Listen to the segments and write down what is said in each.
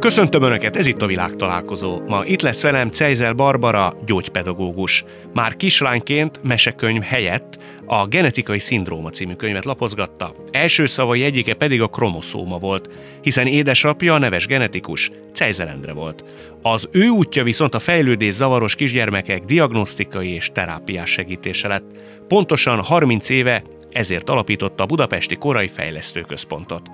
Köszöntöm Önöket, ez itt a világtalálkozó. Ma itt lesz velem Cejzel Barbara, gyógypedagógus. Már kislányként mesekönyv helyett a Genetikai Szindróma című könyvet lapozgatta. Első szavai egyike pedig a kromoszóma volt, hiszen édesapja a neves genetikus Cejzel Endre volt. Az ő útja viszont a fejlődés zavaros kisgyermekek diagnosztikai és terápiás segítése lett. Pontosan 30 éve ezért alapította a Budapesti Korai Fejlesztő Központot.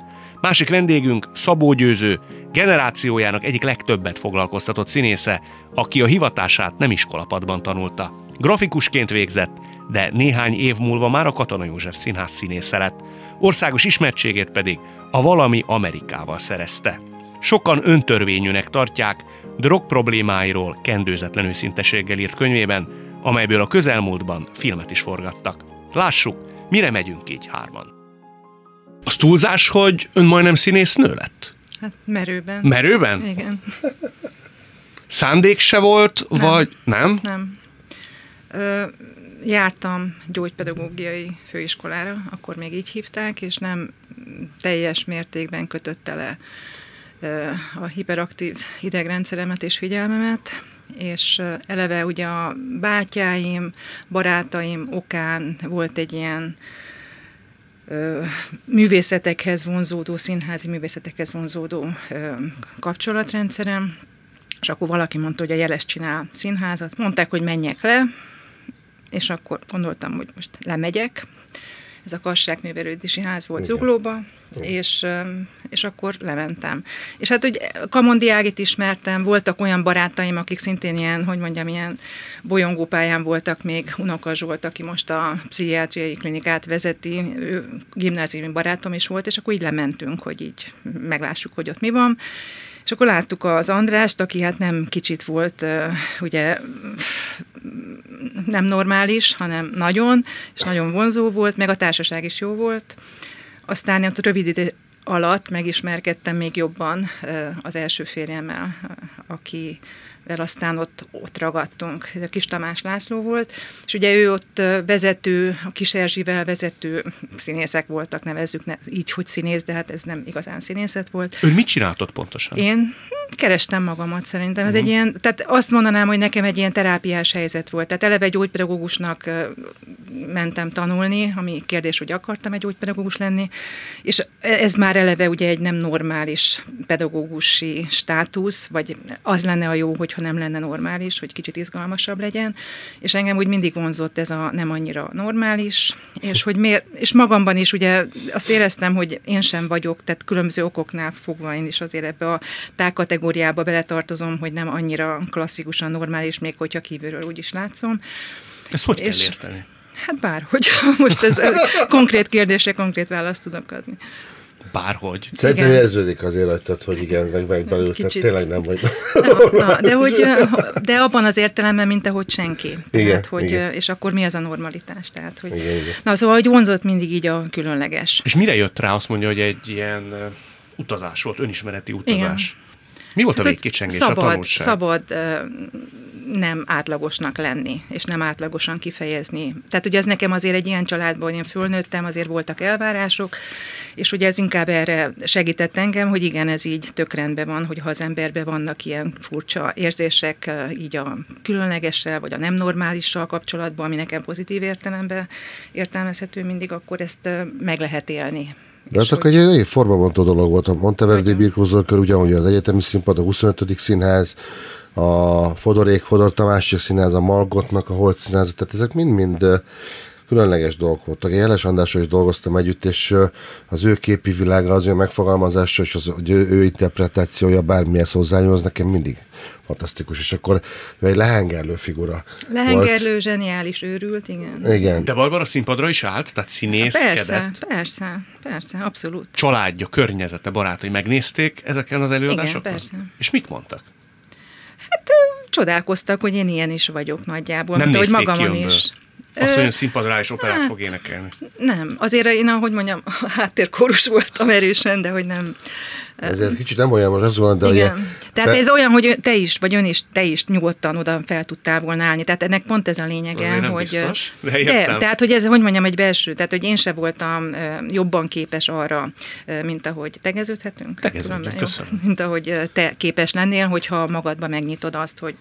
Másik vendégünk Szabó Győző, generációjának egyik legtöbbet foglalkoztatott színésze, aki a hivatását nem iskolapadban tanulta. Grafikusként végzett, de néhány év múlva már a Katona József Színház színésze lett. Országos ismertségét pedig a Valami Amerikával szerezte. Sokan öntörvényűnek tartják, drog problémáiról kendőzetlen őszinteséggel írt könyvében, amelyből a közelmúltban filmet is forgattak. Lássuk, mire megyünk így hárman. Az túlzás, hogy ön majdnem színésznő lett? Hát merőben. Merőben? Igen. Szándék se volt, Nem. vagy nem? Nem. Ö, jártam gyógypedagógiai főiskolára, akkor még így hívták, és nem teljes mértékben kötötte le a hiperaktív idegrendszeremet és figyelmemet, és eleve ugye a bátyáim, barátaim okán volt egy ilyen művészetekhez vonzódó, színházi művészetekhez vonzódó kapcsolatrendszerem, és akkor valaki mondta, hogy a Jeles csinál színházat. Mondták, hogy menjek le, és akkor gondoltam, hogy most lemegyek. Ez a Kasság-művelődési ház volt Igen. Zuglóba, és, öm, és akkor lementem. És hát, hogy Kamondi Ágit ismertem, voltak olyan barátaim, akik szintén ilyen, hogy mondjam, ilyen bolyongópályán voltak még, Unoka Zsolt, aki most a pszichiátriai klinikát vezeti, ő gimnáziumi barátom is volt, és akkor így lementünk, hogy így meglássuk, hogy ott mi van. És akkor láttuk az Andrást, aki hát nem kicsit volt, ugye nem normális, hanem nagyon, és nagyon vonzó volt, meg a társaság is jó volt. Aztán ott rövid idő alatt megismerkedtem még jobban az első férjemmel, ö, akivel aztán ott, ott ragadtunk. Ez a Kis Tamás László volt, és ugye ő ott vezető, a Kis Erzsivel vezető színészek voltak, nevezzük ne, így, hogy színész, de hát ez nem igazán színészet volt. Ön mit csinált ott pontosan? Én kerestem magamat szerintem. Ez uh-huh. egy ilyen, tehát azt mondanám, hogy nekem egy ilyen terápiás helyzet volt. Tehát eleve egy gyógypedagógusnak mentem tanulni, ami kérdés, hogy akartam egy gyógypedagógus lenni, és ez már eleve ugye egy nem normális pedagógusi státusz, vagy az lenne a jó, hogyha nem lenne normális, hogy kicsit izgalmasabb legyen, és engem úgy mindig vonzott ez a nem annyira normális, és hogy miért, és magamban is ugye azt éreztem, hogy én sem vagyok, tehát különböző okoknál fogva én is azért ebbe a tágkategóriába beletartozom, hogy nem annyira klasszikusan normális, még hogyha kívülről úgy is látszom. Ezt hogy kell és- érteni? Hát bárhogy, most ez konkrét kérdésre konkrét választ tudok adni. Bárhogy. Szerintem Igen. érződik azért rajtad, hogy igen, meg, meg belül, tehát Kicsit. tényleg nem vagy. Na, na, de, hogy, de abban az értelemben, mint ahogy senki. Igen, tehát, hogy, igen. És akkor mi az a normalitás? Tehát, hogy, Igen, igen. Na, szóval, hogy vonzott mindig így a különleges. És mire jött rá, azt mondja, hogy egy ilyen utazás volt, önismereti utazás. Mi volt a Hát, hogy végkicsengés, a szabad, tanulság? szabad ö, nem átlagosnak lenni, és nem átlagosan kifejezni. Tehát ugye ez nekem azért egy ilyen családban, én fölnőttem, azért voltak elvárások, és ugye ez inkább erre segített engem, hogy igen, ez így tök rendben van, hogy ha az emberben vannak ilyen furcsa érzések, ö, így a különlegessel, vagy a nem normálissal kapcsolatban, ami nekem pozitív értelemben értelmezhető mindig, akkor ezt ö, meg lehet élni. De És akkor egy elég formabontó dolog volt. A Monteverdi birkózókör, ugyanúgy az egyetemi színpad, a 25. színház, a Fodorék Fodor Tamási színház, a Margotnak a Holt színház, tehát ezek mind-mind különleges dolgok voltak. Én Jeles Andrással is dolgoztam együtt, és az ő képi világa, az ő megfogalmazása, és az, hogy ő, ő interpretációja bármihez hozzányúl, az nekem mindig fantasztikus. És akkor ő egy lehengerlő figura Lehengerlő, zseniális, őrült, igen. volt. Igen. De Barbara színpadra is állt? Tehát színészkedett? Persze, persze, persze, abszolút. Családja, környezete, barátai megnézték ezeken az előadásokon? Igen, persze. És mit mondtak? Csodálkoztak, hogy én ilyen is vagyok nagyjából, Nem mint ahogy ki magamon önből? is. Azt, hogy színpadra és operát hát- fog énekelni. Nem, azért én, ahogy mondjam, háttérkórus voltam erősen, de hogy nem, Ez, ez kicsit nem olyan most az van, de Igen. ugye... Tehát te- ez olyan, hogy te is, vagy ön is, te is nyugodtan oda fel tudtál volna állni. Tehát ennek pont ez a lényege, Azért nem hogy... biztos, de de, tehát, hogy ez, hogy mondjam, egy belső, tehát, hogy én se voltam jobban képes arra, mint ahogy tegeződhetünk. Tegeződünk, Különben, köszönöm. Mint ahogy te képes lennél, hogyha magadba megnyitod azt, hogy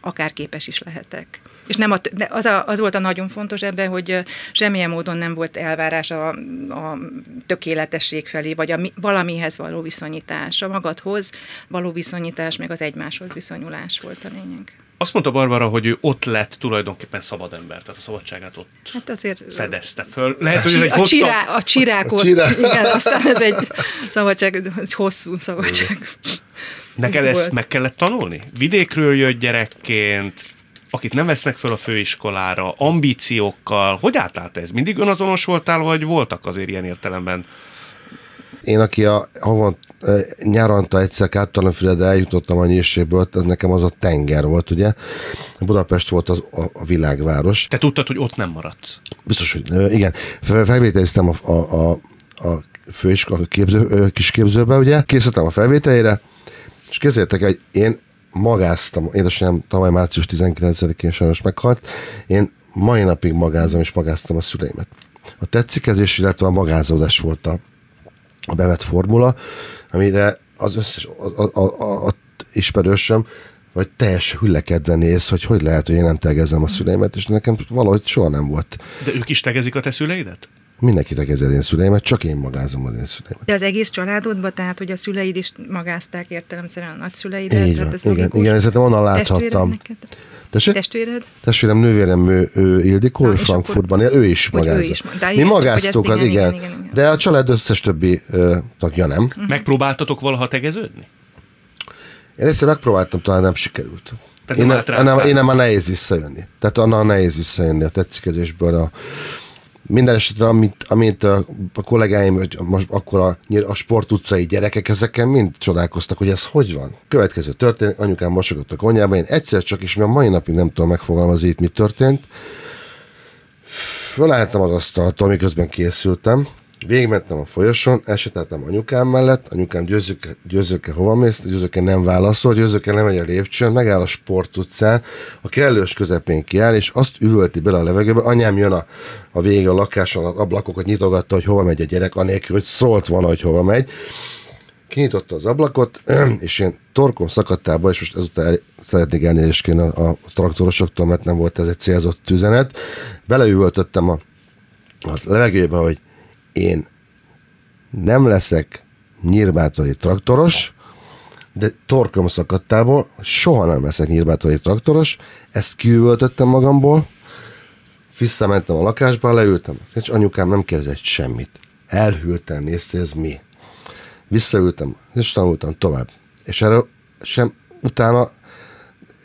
akár képes is lehetek. És nem a, de az, a, az volt a nagyon fontos ebben, hogy semmilyen módon nem volt elvárás a, a tökéletesség felé, vagy a mi, valamihez való viszonyítás. A magadhoz való viszonyítás, meg az egymáshoz viszonyulás volt a lényeg. Azt mondta Barbara, hogy ő ott lett tulajdonképpen szabad ember, tehát a szabadságát ott Hát azért... fedezte föl. Lehet, hogy ez egy a, hosszabb... csirá, a csirákot, A csirák. igen, aztán ez egy szabadság, egy hosszú szabadság. Neked ezt volt. meg kellett tanulni? Vidékről jött gyerekként, akit nem vesznek föl a főiskolára, ambíciókkal. Hogy átállt ez? Mindig önazonos voltál, vagy voltak azért ilyen értelemben? Én, aki a havon nyaranta egyszer Kártalanfürede eljutottam a nyírségből, az nekem az a tenger volt, ugye. Budapest volt az, a, a világváros. Te tudtad, hogy ott nem maradsz. Biztos, hogy igen. Fel- Felvételiztem a, a, a, a főiskola képző, ö, kis képzőbe, ugye. Készültem a felvételére, és kézzétek, hogy én magáztam, édesanyám tavaly március 19-én sajnos meghalt, én mai napig magázom és magáztam a szüleimet. A tetszikezés, illetve a magázódás volt a, a bevett formula, amire az összes a, a, a, a, ismerősöm, vagy teljes hüllekedve néz, hogy hogy lehet, hogy én nem tegezzem a szüleimet, és nekem valahogy soha nem volt. De ők is tegezik a te szüleidet? Mindenki tegezi az én szüleimet, csak én magázom az én szüleimet. De az egész családodban, tehát, hogy a szüleid is magázták értelemszerűen a nagyszüleidet? Így tehát van, ez igen, igen, szerintem onnan láthattam. Neked? Tessék? Testvéred? Testvérem, nővérem, ő, ő Ildikó, Na, ő Frankfurtban él, ő is hogy ő magázza. is ma- de Mi magáztuk, az igen, igen, igen, igen, igen. de a család összes többi ö, tagja nem. Mhm. Megpróbáltatok valaha tegeződni? Én egyszer megpróbáltam, talán nem sikerült. Tehát én, nem nem, én nem, már nehéz visszajönni. Tehát annál nehéz visszajönni a tetszikezésből. A, minden esetre, amit, amit a, kollégáim, hogy most akkor a, a sport utcai gyerekek, ezeken mind csodálkoztak, hogy ez hogy van. Következő történik, anyukám mosogott a konyhában, én egyszer csak, és mi a mai napig nem tudom megfogalmazni itt, mi történt. Fölálltam az asztaltól, miközben készültem, végigmentem a folyosón, elsétáltam anyukám mellett, anyukám győzőke, győzőke hova mész, győzőke nem válaszol, győzőke nem megy a lépcsőn, megáll a sport utcán, a kellős közepén kiáll, és azt üvölti bele a levegőbe, anyám jön a, a végig a lakáson, az ablakokat nyitogatta, hogy hova megy a gyerek, anélkül, hogy szólt volna, hogy hova megy. Kinyitotta az ablakot, és én torkom szakadtába, és most ezután el, szeretnék elnézést kérni a, a traktorosoktól, mert nem volt ez egy célzott üzenet. Beleüvöltöttem a, a levegőbe, hogy én nem leszek nyírbátori traktoros, de torkom szakadtából, soha nem leszek nyírbátori traktoros, ezt kiüvöltöttem magamból, visszamentem a lakásba, leültem, és anyukám nem kezdett semmit. Elhűlten nézte, ez mi. Visszaültem, és tanultam tovább. És erről sem utána,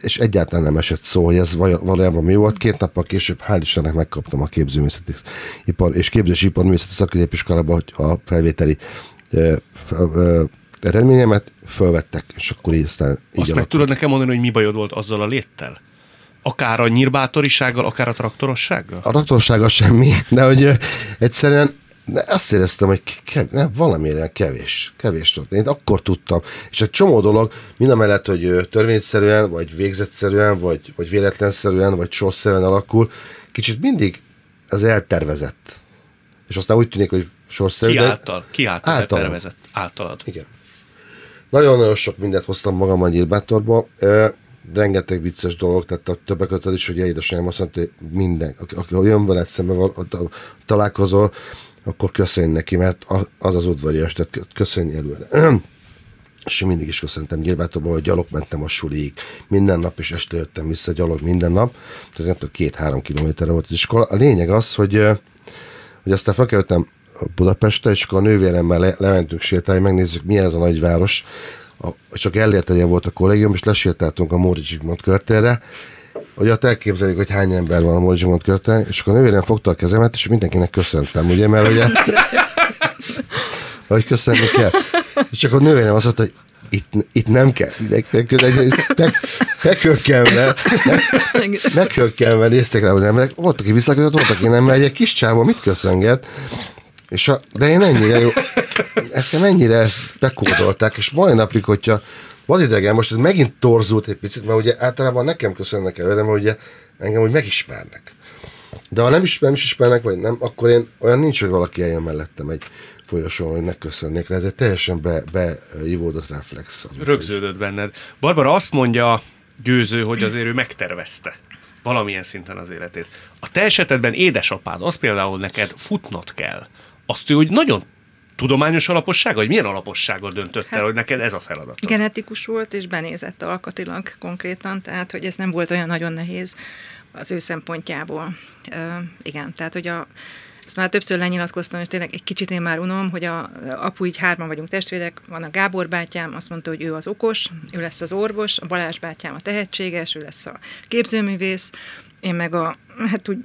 és egyáltalán nem esett szó, hogy ez valójában mi volt. Két nappal később, hál' Istennek megkaptam a képzőművészeti ipar, és képzési iparművészeti szakközépiskolába a felvételi ö, ö, eredményemet, fölvettek, és akkor így aztán így Azt meg tudod nekem mondani, hogy mi bajod volt azzal a léttel? Akár a nyírbátorisággal, akár a traktorossággal? A raktorsága semmi, de hogy egyszerűen de azt éreztem, hogy kev, ne, valamire kevés, kevés. Én akkor tudtam. És egy csomó dolog, mind a mellett, hogy törvényszerűen, vagy végzetszerűen, vagy, vagy véletlenszerűen, vagy sorszerűen alakul, kicsit mindig az eltervezett. És aztán úgy tűnik, hogy sorszerű. Ki által? Ki által Általam. tervezett? Általad. Igen. Nagyon-nagyon sok mindent hoztam magam a nyírbátorba. Ö, rengeteg vicces dolog, tehát a többek között is, hogy édesanyám azt mondta, hogy minden, aki, aki jön veled szembe, találkozol, akkor köszönj neki, mert az az udvarias, tehát kö- köszönj előre. És én mindig is köszöntem Nyírbátorban, hogy gyalog mentem a suliig. Minden nap, és este jöttem vissza gyalog minden nap. Tehát nem két-három kilométerre volt az iskola. A lényeg az, hogy, hogy aztán felkerültem Budapestre, és akkor a nővéremmel le, lementünk sétálni, megnézzük, milyen ez a nagyváros. A, csak Ellértegyen volt a kollégium, és lesétáltunk a Móri Zsigmond körtérre, hogy ott elképzeljük, hogy hány ember van a Móri Zsigmond körtén, és akkor a nővérem fogta a kezemet, és mindenkinek köszöntem, ugye, mert ugye, hogy köszönni kell. És csak a nővérem azt mondta, hogy itt, itt nem kell, mindenkinek, meg, meghökkenve, meg, meghökkenve néztek rá az emberek, volt, aki visszakötött, volt, aki nem, mert egy kis csávó mit köszönget, És a, de én ennyire jó, nekem ennyire ezt bekódolták, és mai napig, hogyha van idegen, most ez megint torzult egy picit, mert ugye általában nekem köszönnek előre, mert ugye engem úgy megismernek. De ha nem, is, nem is ismernek, vagy nem, akkor én olyan nincs, hogy valaki eljön mellettem egy folyosón, hogy megköszönnék rá. Ez egy teljesen be, beivódott reflex. Rögződött benned. Barbara azt mondja győző, hogy azért ő megtervezte valamilyen szinten az életét. A te esetedben édesapád, az például neked futnod kell. Azt ő, hogy nagyon tudományos alaposság, vagy milyen alapossággal döntött el, hát, hogy neked ez a feladat? Genetikus volt, és benézett alkatilag konkrétan, tehát hogy ez nem volt olyan nagyon nehéz az ő szempontjából. Uh, igen, tehát hogy a, ezt már többször lenyilatkoztam, és tényleg egy kicsit én már unom, hogy a apu így hárman vagyunk testvérek, van a Gábor bátyám, azt mondta, hogy ő az okos, ő lesz az orvos, a Balázs bátyám a tehetséges, ő lesz a képzőművész, én meg a, hát úgy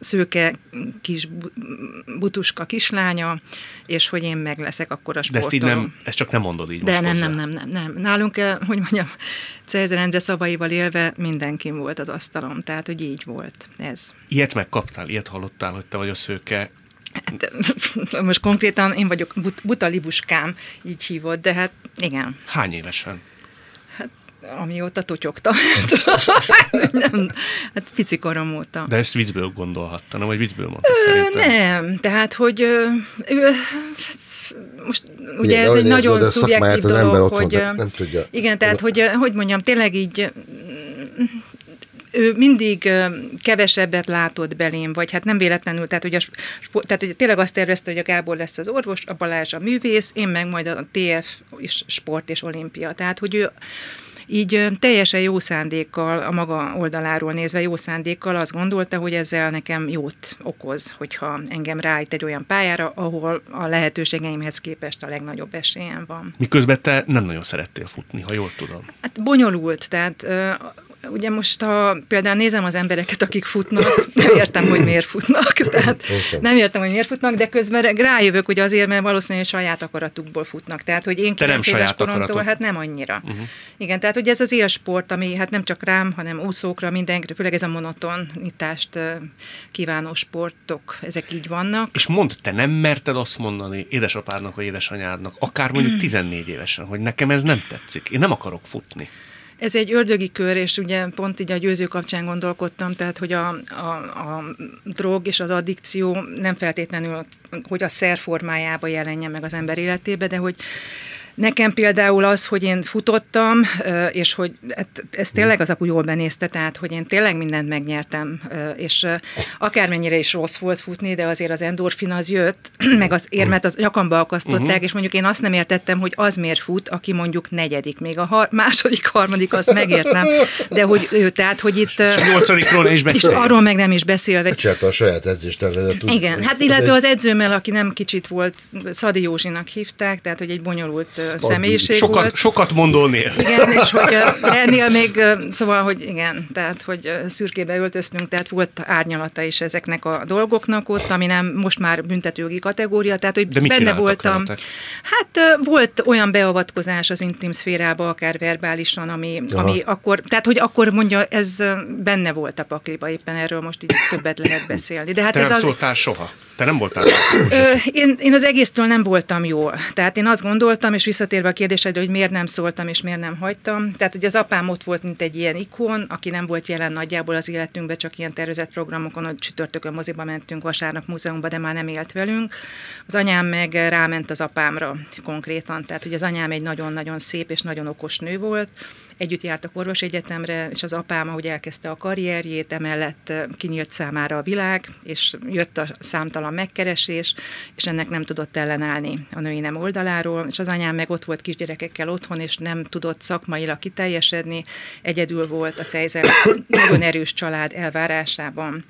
szőke kis butuska kislánya, és hogy én meg leszek akkor a sportoló. De ezt, így nem, ezt csak nem mondod így De nem, nem, nem, nem, nem. Nálunk, eh, hogy mondjam, Cezar Endre szavaival élve mindenkin volt az asztalom, tehát hogy így volt ez. Ilyet megkaptál, ilyet hallottál, hogy te vagy a szőke Hát, most konkrétan én vagyok but, buta libuskám, így hívott, de hát igen. Hány évesen? Amióta totyogtam. nem, hát pici korom óta. De ezt viccből gondolhatta, nem? Vagy viccből mondta Ö, Nem, tehát, hogy ő, most ugye igen, ez egy nagyon szubjektív dolog, hogy nem tudja. Igen, tehát, hogy, hogy mondjam, tényleg így ő mindig kevesebbet látott belém, vagy hát nem véletlenül, tehát hogy, a, tehát hogy tényleg azt tervezte, hogy a Gábor lesz az orvos, a Balázs a művész, én meg majd a TF is sport és olimpia. Tehát, hogy ő így teljesen jó szándékkal, a maga oldaláról nézve jó szándékkal azt gondolta, hogy ezzel nekem jót okoz, hogyha engem rájt egy olyan pályára, ahol a lehetőségeimhez képest a legnagyobb esélyem van. Miközben te nem nagyon szerettél futni, ha jól tudom. Hát bonyolult, tehát ugye most, ha például nézem az embereket, akik futnak, nem értem, hogy miért futnak, tehát nem értem, hogy miért futnak, de közben rájövök, hogy azért, mert valószínűleg saját akaratukból futnak. Tehát, hogy én nem saját koromtól, hát nem annyira. Uh-huh. Igen, tehát, hogy ez az élsport, ami hát nem csak rám, hanem úszókra, mindenkire, főleg ez a monotonitást kívánó sportok, ezek így vannak. És mondd, te nem merted azt mondani édesapádnak vagy édesanyádnak, akár mondjuk 14 évesen, hogy nekem ez nem tetszik, én nem akarok futni. Ez egy ördögi kör, és ugye pont így a győző kapcsán gondolkodtam, tehát hogy a, a, a drog és az addikció nem feltétlenül, hogy a szer formájába jelenjen meg az ember életébe, de hogy Nekem például az, hogy én futottam, és hogy hát ez tényleg az apu jól benézte, tehát hogy én tényleg mindent megnyertem, és akármennyire is rossz volt futni, de azért az endorfin az jött, meg az érmet az nyakamba akasztották, uh-huh. és mondjuk én azt nem értettem, hogy az miért fut, aki mondjuk negyedik, még a har- második, harmadik, azt megértem, de hogy ő, tehát, hogy itt... Nyolcadikról is beszél. És arról meg nem is beszélve. Csinálta a saját edzéstervedet. Igen, hát illetve az edzőmmel, aki nem kicsit volt, Szadi Józsinak hívták, tehát hogy egy bonyolult személyiség sokat, volt. Sokat mondónél. Igen, és hogy ennél még, szóval, hogy igen, tehát, hogy szürkébe öltöztünk, tehát volt árnyalata is ezeknek a dolgoknak ott, ami nem most már büntetőgi kategória, tehát, hogy De benne voltam. Veletek? Hát volt olyan beavatkozás az intim szférába, akár verbálisan, ami, ami akkor, tehát, hogy akkor mondja, ez benne volt a pakliba, éppen erről most így többet lehet beszélni. De hát Te ez nem az... szóltál soha? Te nem voltál? Ö, én, én az egésztől nem voltam jól. Tehát én azt gondoltam, és visszatérve a kérdésedre, hogy miért nem szóltam, és miért nem hagytam. Tehát, hogy az apám ott volt, mint egy ilyen ikon, aki nem volt jelen nagyjából az életünkben, csak ilyen tervezett programokon, hogy csütörtökön moziba mentünk, vasárnap múzeumba, de már nem élt velünk. Az anyám meg ráment az apámra konkrétan. Tehát, hogy az anyám egy nagyon-nagyon szép és nagyon okos nő volt, Együtt jártak orvosegyetemre, és az apám, ahogy elkezdte a karrierjét, emellett kinyílt számára a világ, és jött a számtalan megkeresés, és ennek nem tudott ellenállni a női nem oldaláról, és az anyám meg ott volt kisgyerekekkel otthon, és nem tudott szakmailag kiteljesedni, egyedül volt a Cejzel nagyon erős család elvárásában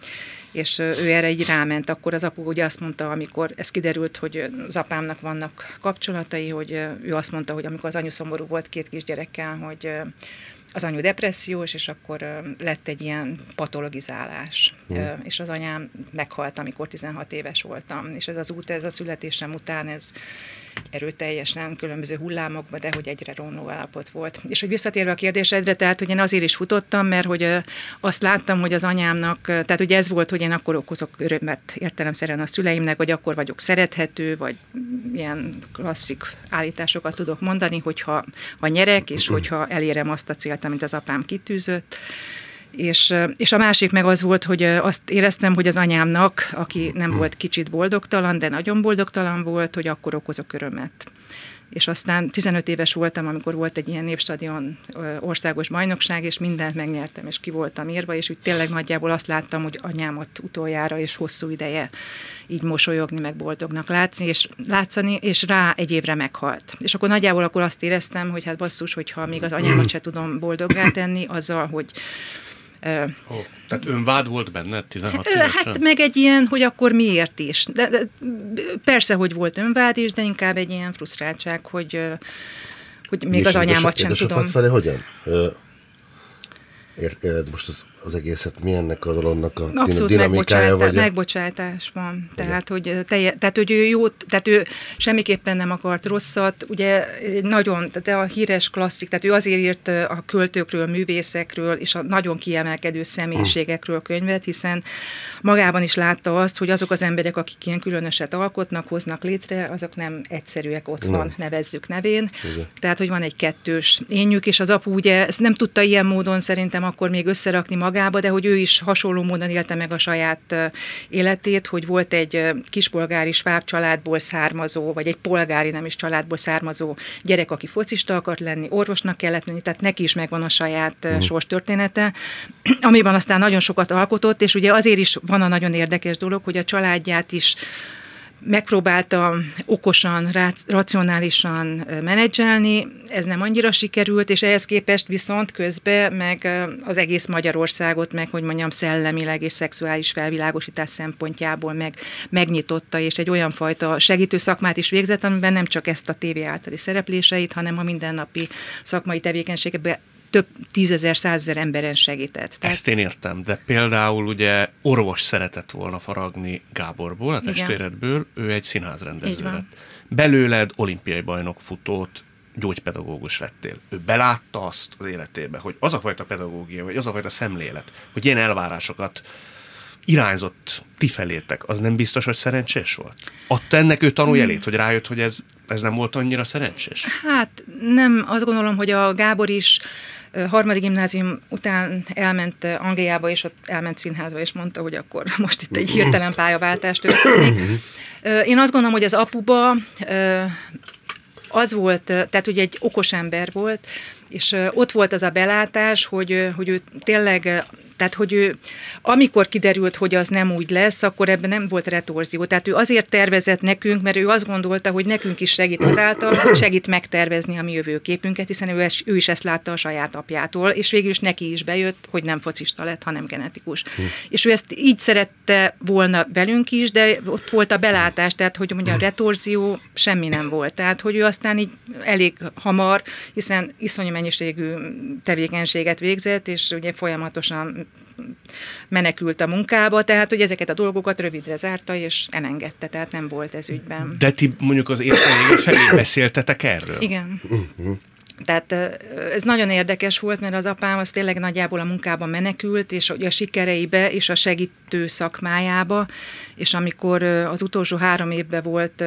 és ő erre így ráment. Akkor az apu ugye azt mondta, amikor ez kiderült, hogy az apámnak vannak kapcsolatai, hogy ő azt mondta, hogy amikor az anyu szomorú volt két kisgyerekkel, hogy az anyu depressziós, és akkor lett egy ilyen patologizálás. Mm. És az anyám meghalt, amikor 16 éves voltam. És ez az út, ez a születésem után, ez erőteljesen különböző hullámokba, de hogy egyre romló állapot volt. És hogy visszatérve a kérdésedre, tehát hogy én azért is futottam, mert hogy azt láttam, hogy az anyámnak, tehát ugye ez volt, hogy én akkor okozok örömet értelemszerűen a szüleimnek, vagy akkor vagyok szerethető, vagy ilyen klasszik állításokat tudok mondani, hogyha ha nyerek, és hogyha elérem azt a célt, amit az apám kitűzött. És, és a másik meg az volt, hogy azt éreztem, hogy az anyámnak, aki nem volt kicsit boldogtalan, de nagyon boldogtalan volt, hogy akkor okozok örömet és aztán 15 éves voltam, amikor volt egy ilyen népstadion országos bajnokság, és mindent megnyertem, és ki voltam írva, és úgy tényleg nagyjából azt láttam, hogy anyámat utoljára és hosszú ideje így mosolyogni, meg boldognak látni, és látszani, és rá egy évre meghalt. És akkor nagyjából akkor azt éreztem, hogy hát basszus, hogyha még az anyámat se tudom boldoggá tenni, azzal, hogy Oh, tehát önvád volt benne 16 évesen? Hát meg egy ilyen, hogy akkor miért is. De, de, persze, hogy volt önvád is, de inkább egy ilyen frusztráltság, hogy, hogy még és az anyámat sem tudom. felé hogyan? Éred most az az egészet, mi ennek a dolognak a Abszolút dinamikája? Vagy megbocsátás van. Tehát hogy, telje, tehát, hogy ő jót, tehát ő semmiképpen nem akart rosszat. Ugye nagyon, tehát a híres klasszik, tehát ő azért írt a költőkről, művészekről, és a nagyon kiemelkedő személyiségekről könyvet, hiszen magában is látta azt, hogy azok az emberek, akik ilyen különöset alkotnak, hoznak létre, azok nem egyszerűek otthon, nem. nevezzük nevén. Igen. Tehát, hogy van egy kettős énjük, és az apu ugye ezt nem tudta ilyen módon szerintem akkor még összerakni magát, magába, de hogy ő is hasonló módon élte meg a saját életét, hogy volt egy kispolgári sváb családból származó, vagy egy polgári nem is családból származó gyerek, aki focista akart lenni, orvosnak kellett lenni, tehát neki is megvan a saját uh-huh. sorstörténete, amiben aztán nagyon sokat alkotott, és ugye azért is van a nagyon érdekes dolog, hogy a családját is megpróbálta okosan, racionálisan menedzselni, ez nem annyira sikerült, és ehhez képest viszont közben meg az egész Magyarországot meg, hogy mondjam, szellemileg és szexuális felvilágosítás szempontjából meg, megnyitotta, és egy olyan fajta segítő szakmát is végzett, amiben nem csak ezt a tévé általi szerepléseit, hanem a mindennapi szakmai tevékenységekben több tízezer, százezer emberen segített. Tehát... Ezt én értem, de például ugye orvos szeretett volna faragni Gáborból, a testvéredből, ő egy színházrendező lett. Belőled olimpiai bajnok futót, gyógypedagógus lettél. Ő belátta azt az életébe, hogy az a fajta pedagógia, vagy az a fajta szemlélet, hogy ilyen elvárásokat irányzott ti felétek, az nem biztos, hogy szerencsés volt? Adta ennek ő tanuljelét, hogy rájött, hogy ez, ez nem volt annyira szerencsés? Hát nem, azt gondolom, hogy a Gábor is harmadik gimnázium után elment Angliába, és ott elment színházba, és mondta, hogy akkor most itt egy hirtelen pályaváltás történik. Én azt gondolom, hogy az apuba az volt, tehát ugye egy okos ember volt, és ott volt az a belátás, hogy, hogy ő tényleg tehát, hogy ő, amikor kiderült, hogy az nem úgy lesz, akkor ebben nem volt retorzió. Tehát ő azért tervezett nekünk, mert ő azt gondolta, hogy nekünk is segít azáltal, hogy segít megtervezni a mi jövőképünket, hiszen ő, es, ő is ezt látta a saját apjától, és végül is neki is bejött, hogy nem focista lett, hanem genetikus. Hm. És ő ezt így szerette volna velünk is, de ott volt a belátás, tehát hogy mondja, a retorzió semmi nem volt. Tehát, hogy ő aztán így elég hamar, hiszen iszonyú mennyiségű tevékenységet végzett, és ugye folyamatosan menekült a munkába, tehát hogy ezeket a dolgokat rövidre zárta, és elengedte, tehát nem volt ez ügyben. De ti mondjuk az értelmények felé beszéltetek erről? Igen. Tehát ez nagyon érdekes volt, mert az apám az tényleg nagyjából a munkában menekült, és a sikereibe és a segítő szakmájába, és amikor az utolsó három évben volt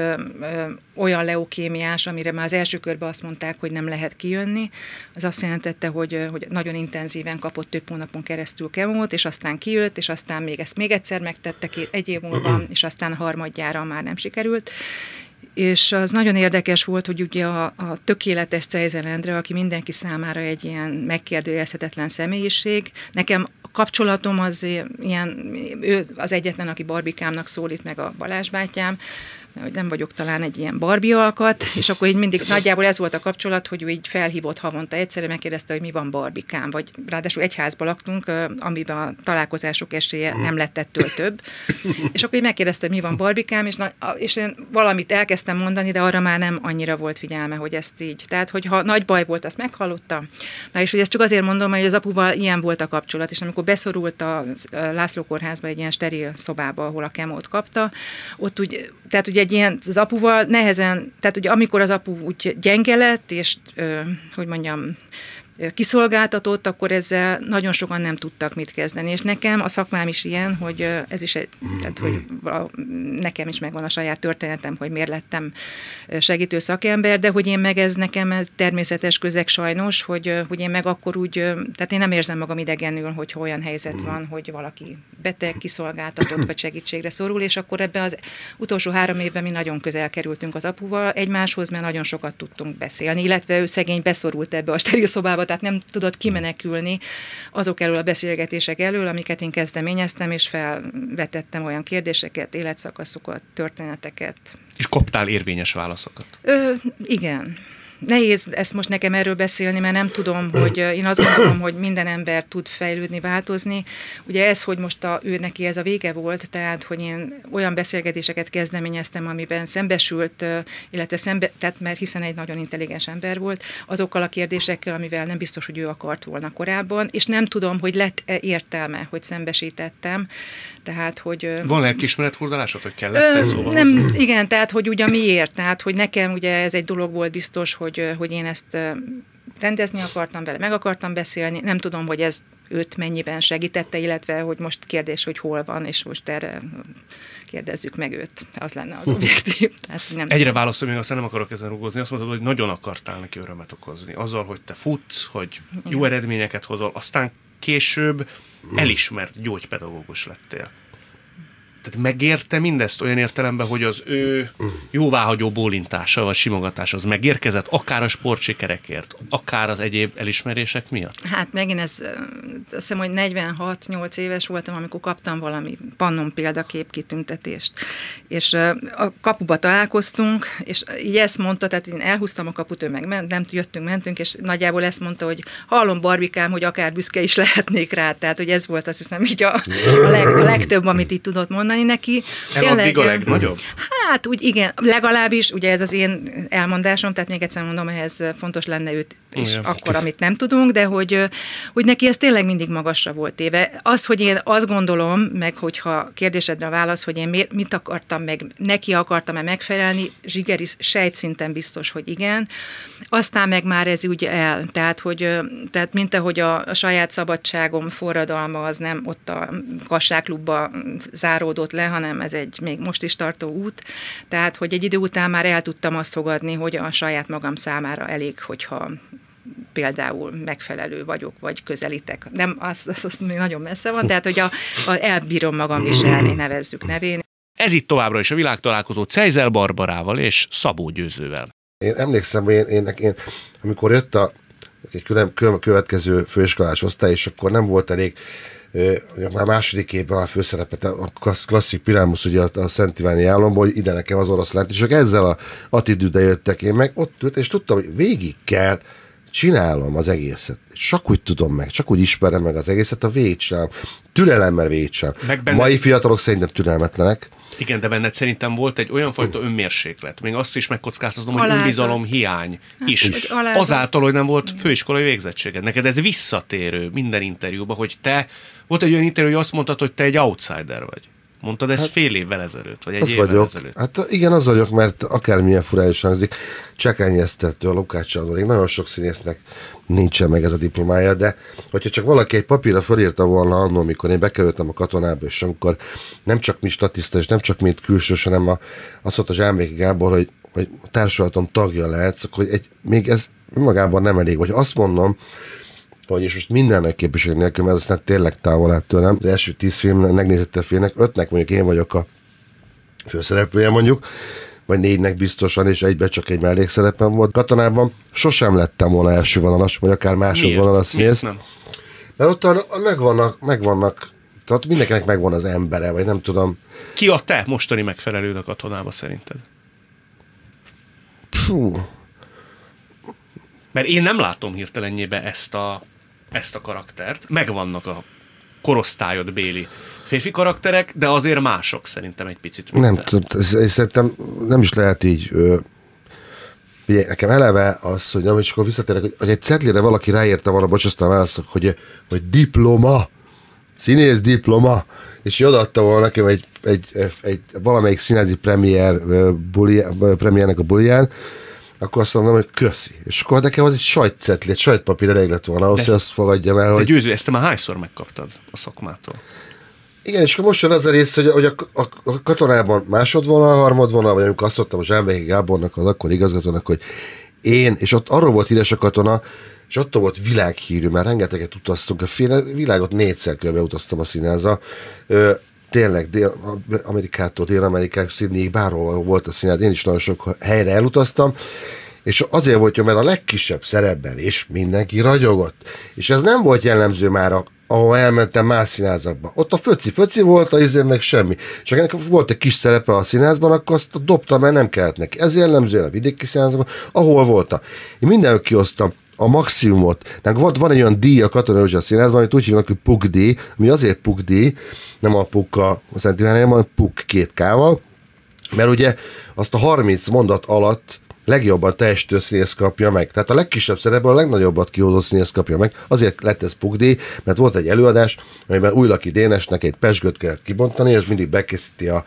olyan leukémiás, amire már az első körben azt mondták, hogy nem lehet kijönni, az azt jelentette, hogy, hogy nagyon intenzíven kapott több hónapon keresztül kemót, és aztán kijött, és aztán még ezt még egyszer megtette egy év múlva, és aztán harmadjára már nem sikerült és az nagyon érdekes volt, hogy ugye a, a tökéletes Cejzelendre, aki mindenki számára egy ilyen megkérdőjelezhetetlen személyiség, nekem kapcsolatom az ilyen, ő az egyetlen, aki barbikámnak szólít meg a Balázs bátyám, hogy nem vagyok talán egy ilyen Barbie alkat, és akkor így mindig nagyjából ez volt a kapcsolat, hogy ő így felhívott havonta egyszerre, megkérdezte, hogy mi van Barbikám, vagy ráadásul egy házba laktunk, amiben a találkozások esélye nem lett ettől több, és akkor így megkérdezte, hogy mi van Barbikám, és, na, és én valamit elkezdtem mondani, de arra már nem annyira volt figyelme, hogy ezt így. Tehát, hogyha nagy baj volt, azt meghallotta. Na és hogy ezt csak azért mondom, hogy az apuval ilyen volt a kapcsolat, és amikor beszorult a László kórházba egy ilyen steril szobába, ahol a kemót kapta, ott úgy, tehát ugye egy egy ilyen, az apuval nehezen, tehát ugye amikor az apu úgy gyenge lett, és ö, hogy mondjam, kiszolgáltatott, akkor ezzel nagyon sokan nem tudtak mit kezdeni. És nekem a szakmám is ilyen, hogy ez is egy, tehát, hogy nekem is megvan a saját történetem, hogy miért lettem segítő szakember, de hogy én meg ez nekem ez természetes közeg sajnos, hogy, hogy én meg akkor úgy, tehát én nem érzem magam idegenül, hogy olyan helyzet van, hogy valaki beteg, kiszolgáltatott, vagy segítségre szorul, és akkor ebben az utolsó három évben mi nagyon közel kerültünk az apuval egymáshoz, mert nagyon sokat tudtunk beszélni, illetve ő szegény beszorult ebbe a steril szobába, tehát nem tudott kimenekülni azok elől a beszélgetések elől, amiket én kezdeményeztem, és felvetettem olyan kérdéseket, életszakaszokat, történeteket. És kaptál érvényes válaszokat? Ö, igen nehéz ezt most nekem erről beszélni, mert nem tudom, hogy én azt gondolom, hogy minden ember tud fejlődni, változni. Ugye ez, hogy most a, ő neki ez a vége volt, tehát, hogy én olyan beszélgetéseket kezdeményeztem, amiben szembesült, illetve szembe, tehát mert hiszen egy nagyon intelligens ember volt, azokkal a kérdésekkel, amivel nem biztos, hogy ő akart volna korábban, és nem tudom, hogy lett -e értelme, hogy szembesítettem. Tehát, hogy... Van lelkismeretfordulásod, hogy kellett ez szóval? Nem, igen, tehát, hogy ugye miért, tehát, hogy nekem ugye ez egy dolog volt biztos, hogy hogy, hogy én ezt rendezni akartam vele, meg akartam beszélni. Nem tudom, hogy ez őt mennyiben segítette, illetve hogy most kérdés, hogy hol van, és most erre kérdezzük meg őt. Az lenne az objektív. Tehát nem Egyre válaszol, még aztán nem akarok ezen rugózni. Azt mondod, hogy nagyon akartál neki örömet okozni. Azzal, hogy te futsz, hogy jó eredményeket hozol, aztán később elismert gyógypedagógus lettél. Tehát megérte mindezt olyan értelemben, hogy az ő jóváhagyó bólintása vagy simogatás az megérkezett, akár a sportsikerekért, akár az egyéb elismerések miatt? Hát megint ez, azt hiszem, hogy 46-8 éves voltam, amikor kaptam valami pannon példakép kitüntetést. És a kapuba találkoztunk, és így ezt mondta, tehát én elhúztam a kaput, ő meg ment, nem jöttünk, mentünk, és nagyjából ezt mondta, hogy hallom Barbikám, hogy akár büszke is lehetnék rá. Tehát, hogy ez volt azt hiszem így a, a, leg, a legtöbb, amit így tudott mondani mondani neki. Tényleg, a legnagyobb? Hát úgy igen, legalábbis, ugye ez az én elmondásom, tehát még egyszer mondom, ehhez fontos lenne őt és Igen. akkor, amit nem tudunk, de hogy, hogy neki ez tényleg mindig magasra volt téve. Az, hogy én azt gondolom, meg hogyha kérdésedre a válasz, hogy én mit akartam meg, neki akartam-e megfelelni, zsigeri sejtszinten biztos, hogy igen. Aztán meg már ez úgy el, tehát, hogy, tehát mint ahogy a, a saját szabadságom forradalma az nem ott a kassáklubba záródott le, hanem ez egy még most is tartó út, tehát, hogy egy idő után már el tudtam azt fogadni, hogy a saját magam számára elég, hogyha például megfelelő vagyok, vagy közelítek. Nem, az, az, az még nagyon messze van, tehát hogy a, a elbírom magam viselni, nevezzük nevén. Ez itt továbbra is a világtalálkozó Cejzel Barbarával és Szabó Győzővel. Én emlékszem, hogy én, én, én amikor jött a egy külön, külön következő főiskolás osztály, és akkor nem volt elég már második évben a főszerepet, a klasszik Pirámus, ugye a, a Szent Iváni álomból, hogy ide nekem az orosz lent, és ezzel a attitűddel jöttek, én meg ott ült, és tudtam, hogy végig kell csinálom az egészet. Csak úgy tudom meg, csak úgy ismerem meg az egészet, a végsám. Türelemmel végsám. Benne... Mai fiatalok szerintem türelmetlenek. Igen, de benned szerintem volt egy olyan fajta önmérséklet. Még azt is megkockáztatom, hogy önbizalom hiány hát, is. is. Azáltal, hogy nem volt főiskolai végzettséged. Neked ez visszatérő minden interjúban, hogy te, volt egy olyan interjú, hogy azt mondtad, hogy te egy outsider vagy. Mondtad ezt hát, fél évvel ezelőtt, vagy egy az évvel vagyok. ezelőtt? Hát igen, az vagyok, mert akármilyen furán is hangzik, Csekány Esztertől, Lukács Andor, nagyon sok színésznek nincsen meg ez a diplomája, de hogyha csak valaki egy papírra felírta volna annól, amikor én bekerültem a katonába, és amikor nem csak mi statiszta, és nem csak mint külsős, hanem a, azt mondta Zsámbéki Gábor, hogy, hogy társulatom tagja lehetsz, akkor egy, még ez magában nem elég. Vagy azt mondom, hogy és most mindennek képviség nélkül, mert aztán tényleg távol állt tőlem. Az első tíz film megnézette félnek, ötnek mondjuk én vagyok a főszereplője mondjuk, vagy négynek biztosan, és egybe csak egy mellékszerepem volt. Katonában sosem lettem volna első vonalas, vagy akár másodvonalas színész. Mert ott a, megvannak, megvannak tehát mindenkinek megvan az embere, vagy nem tudom. Ki a te mostani megfelelőd a katonába szerinted? Puh. Mert én nem látom hirtelenjébe ezt a ezt a karaktert. Megvannak a korosztályod béli férfi karakterek, de azért mások szerintem egy picit. Nem tudom, szerintem nem is lehet így ö, Ugye, nekem eleve az, hogy nem, és akkor visszatérek, hogy, hogy egy cetlire valaki ráírta volna, bocsasztam választok, hogy, hogy diploma, színész diploma, és odaadta volna nekem egy egy, egy valamelyik színházi premier, premiernek a bulján, akkor azt mondom, hogy köszi. És akkor nekem az egy sajtcetli, egy sajtpapír elég lett volna ahhoz, hogy azt fogadjam el, hogy... győző, ezt te már hányszor megkaptad a szakmától? Igen, és akkor most jön az a rész, hogy, hogy a, a, a katonában másodvonal, harmadvonal, vagy amikor azt mondtam a Zsámbéki Gábornak, az akkor igazgatónak, hogy én, és ott arról volt híres a katona, és ott volt világhírű, mert rengeteget utaztunk, a fél, világot négyszer körbe utaztam a színháza. Tényleg Dél, Amerikától, Dél-Amerikák, Sydneyig, bárhol volt a színház, én is nagyon sok helyre elutaztam, és azért volt jó, mert a legkisebb szerepben is mindenki ragyogott. És ez nem volt jellemző már a ahol elmentem más színházakba. Ott a föci-föci volt, a izén meg semmi. Csak ennek volt egy kis szerepe a színházban, akkor azt dobtam, mert nem kellett neki. Ez jellemző a vidéki színházakban, ahol voltam. Én mindenhol kiosztam a maximumot. Van, van egy olyan díj a Katona a színházban, amit úgy hívnak, hogy pukdíj, ami azért pukdíj, nem a puk a Szent Iván, hanem a puk két kával, mert ugye azt a 30 mondat alatt legjobban teljesítő színész kapja meg. Tehát a legkisebb szerepből a legnagyobbat kihozó színész kapja meg. Azért lett ez pugdíj, mert volt egy előadás, amiben Újlaki Dénesnek egy pesgőt kellett kibontani, és mindig bekészíti a,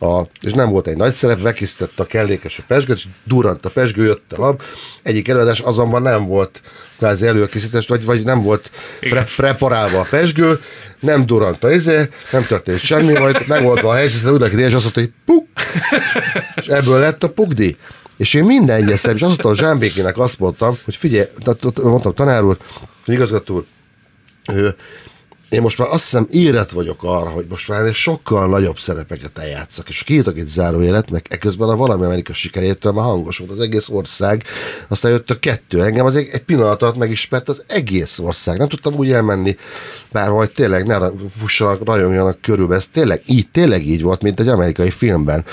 a és nem volt egy nagy szerep, bekészítette a kellékes a pesgőt, és durant a pesgő, jött a lab. Egyik előadás azonban nem volt kvázi előkészítés, vagy, vagy nem volt pre- preparálva a pesgő, nem durant a izé, nem történt semmi, majd meg volt a helyzet, Újlaki Dénes azt mondta, hogy puk, és ebből lett a pugdi. És én minden egyes és azt mondtam Zsámbékinek azt mondtam, hogy figyelj, mondtam tanár úr, igazgató úr, én most már azt hiszem érett vagyok arra, hogy most már sokkal nagyobb szerepeket eljátszak, és kiírtak egy zárójelet, meg ekközben a valami Amerika sikerétől már hangos volt az egész ország, aztán jött a kettő, engem az egy, egy pillanat alatt megismert az egész ország, nem tudtam úgy elmenni bárhol, hogy tényleg ne fussanak, rajongjanak körül, ez tényleg így, tényleg így volt, mint egy amerikai filmben,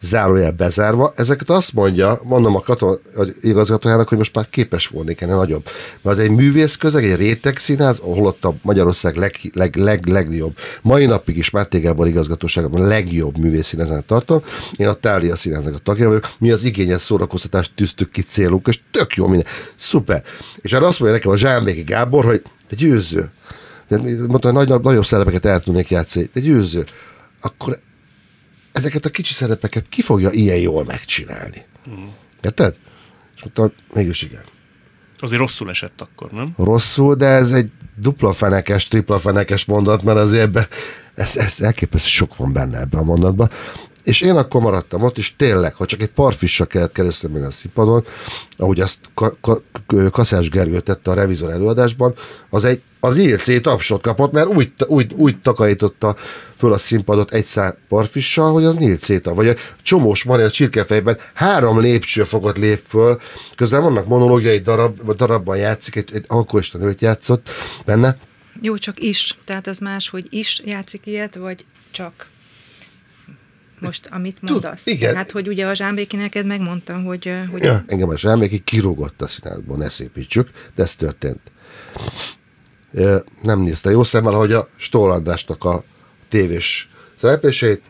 zárójel bezárva, ezeket azt mondja, mondom a katona igazgatójának, hogy most már képes volnék ennél nagyobb, mert az egy művész közeg, egy réteg színház, ahol ott a Magyarország leg leg, leg, leg, legjobb. Mai napig is Máté Gábor igazgatóságban a legjobb művészszíneznek tartom. Én a Tália színeznek a tagja vagyok. Mi az igényes szórakoztatást tűztük ki célunk, és tök jó minden. Szuper. És erre azt mondja nekem a Zsámbéki Gábor, hogy te győző. De mondta, hogy nagy, nagyobb szerepeket el tudnék játszani. De győző. Akkor ezeket a kicsi szerepeket ki fogja ilyen jól megcsinálni? Mm. Érted? És mondta, mégis igen. Azért rosszul esett akkor, nem? Rosszul, de ez egy dupla fenekes, tripla fenekes mondat, mert azért ebbe, ez, ez elképesztő sok van benne ebben a mondatban. És én akkor maradtam ott, és tényleg, ha csak egy parfissal kellett keresztül a színpadon, ahogy azt Ka- Ka- Kaszás Gergő tette a revizor előadásban, az egy az ILC tapsot kapott, mert úgy, úgy, úgy takarította föl a színpadot egy szál parfissal, hogy az Neil Céta, vagy a Csomós Maria csirkefejben három lépcsőfokot lép föl, közben vannak monológiai darab, darabban játszik, egy, egy alkoholista nőt játszott benne. Jó, csak is, tehát az más, hogy is játszik ilyet, vagy csak most, amit mondasz. Tud, igen. Hát, hogy ugye a Zsámbéki neked megmondtam, hogy... hogy ja, engem a Zsámbéki kirúgott a színházból, ne szépítsük, de ez történt nem nézte jó szemmel, hogy a Stólandásnak a tévés szereplését,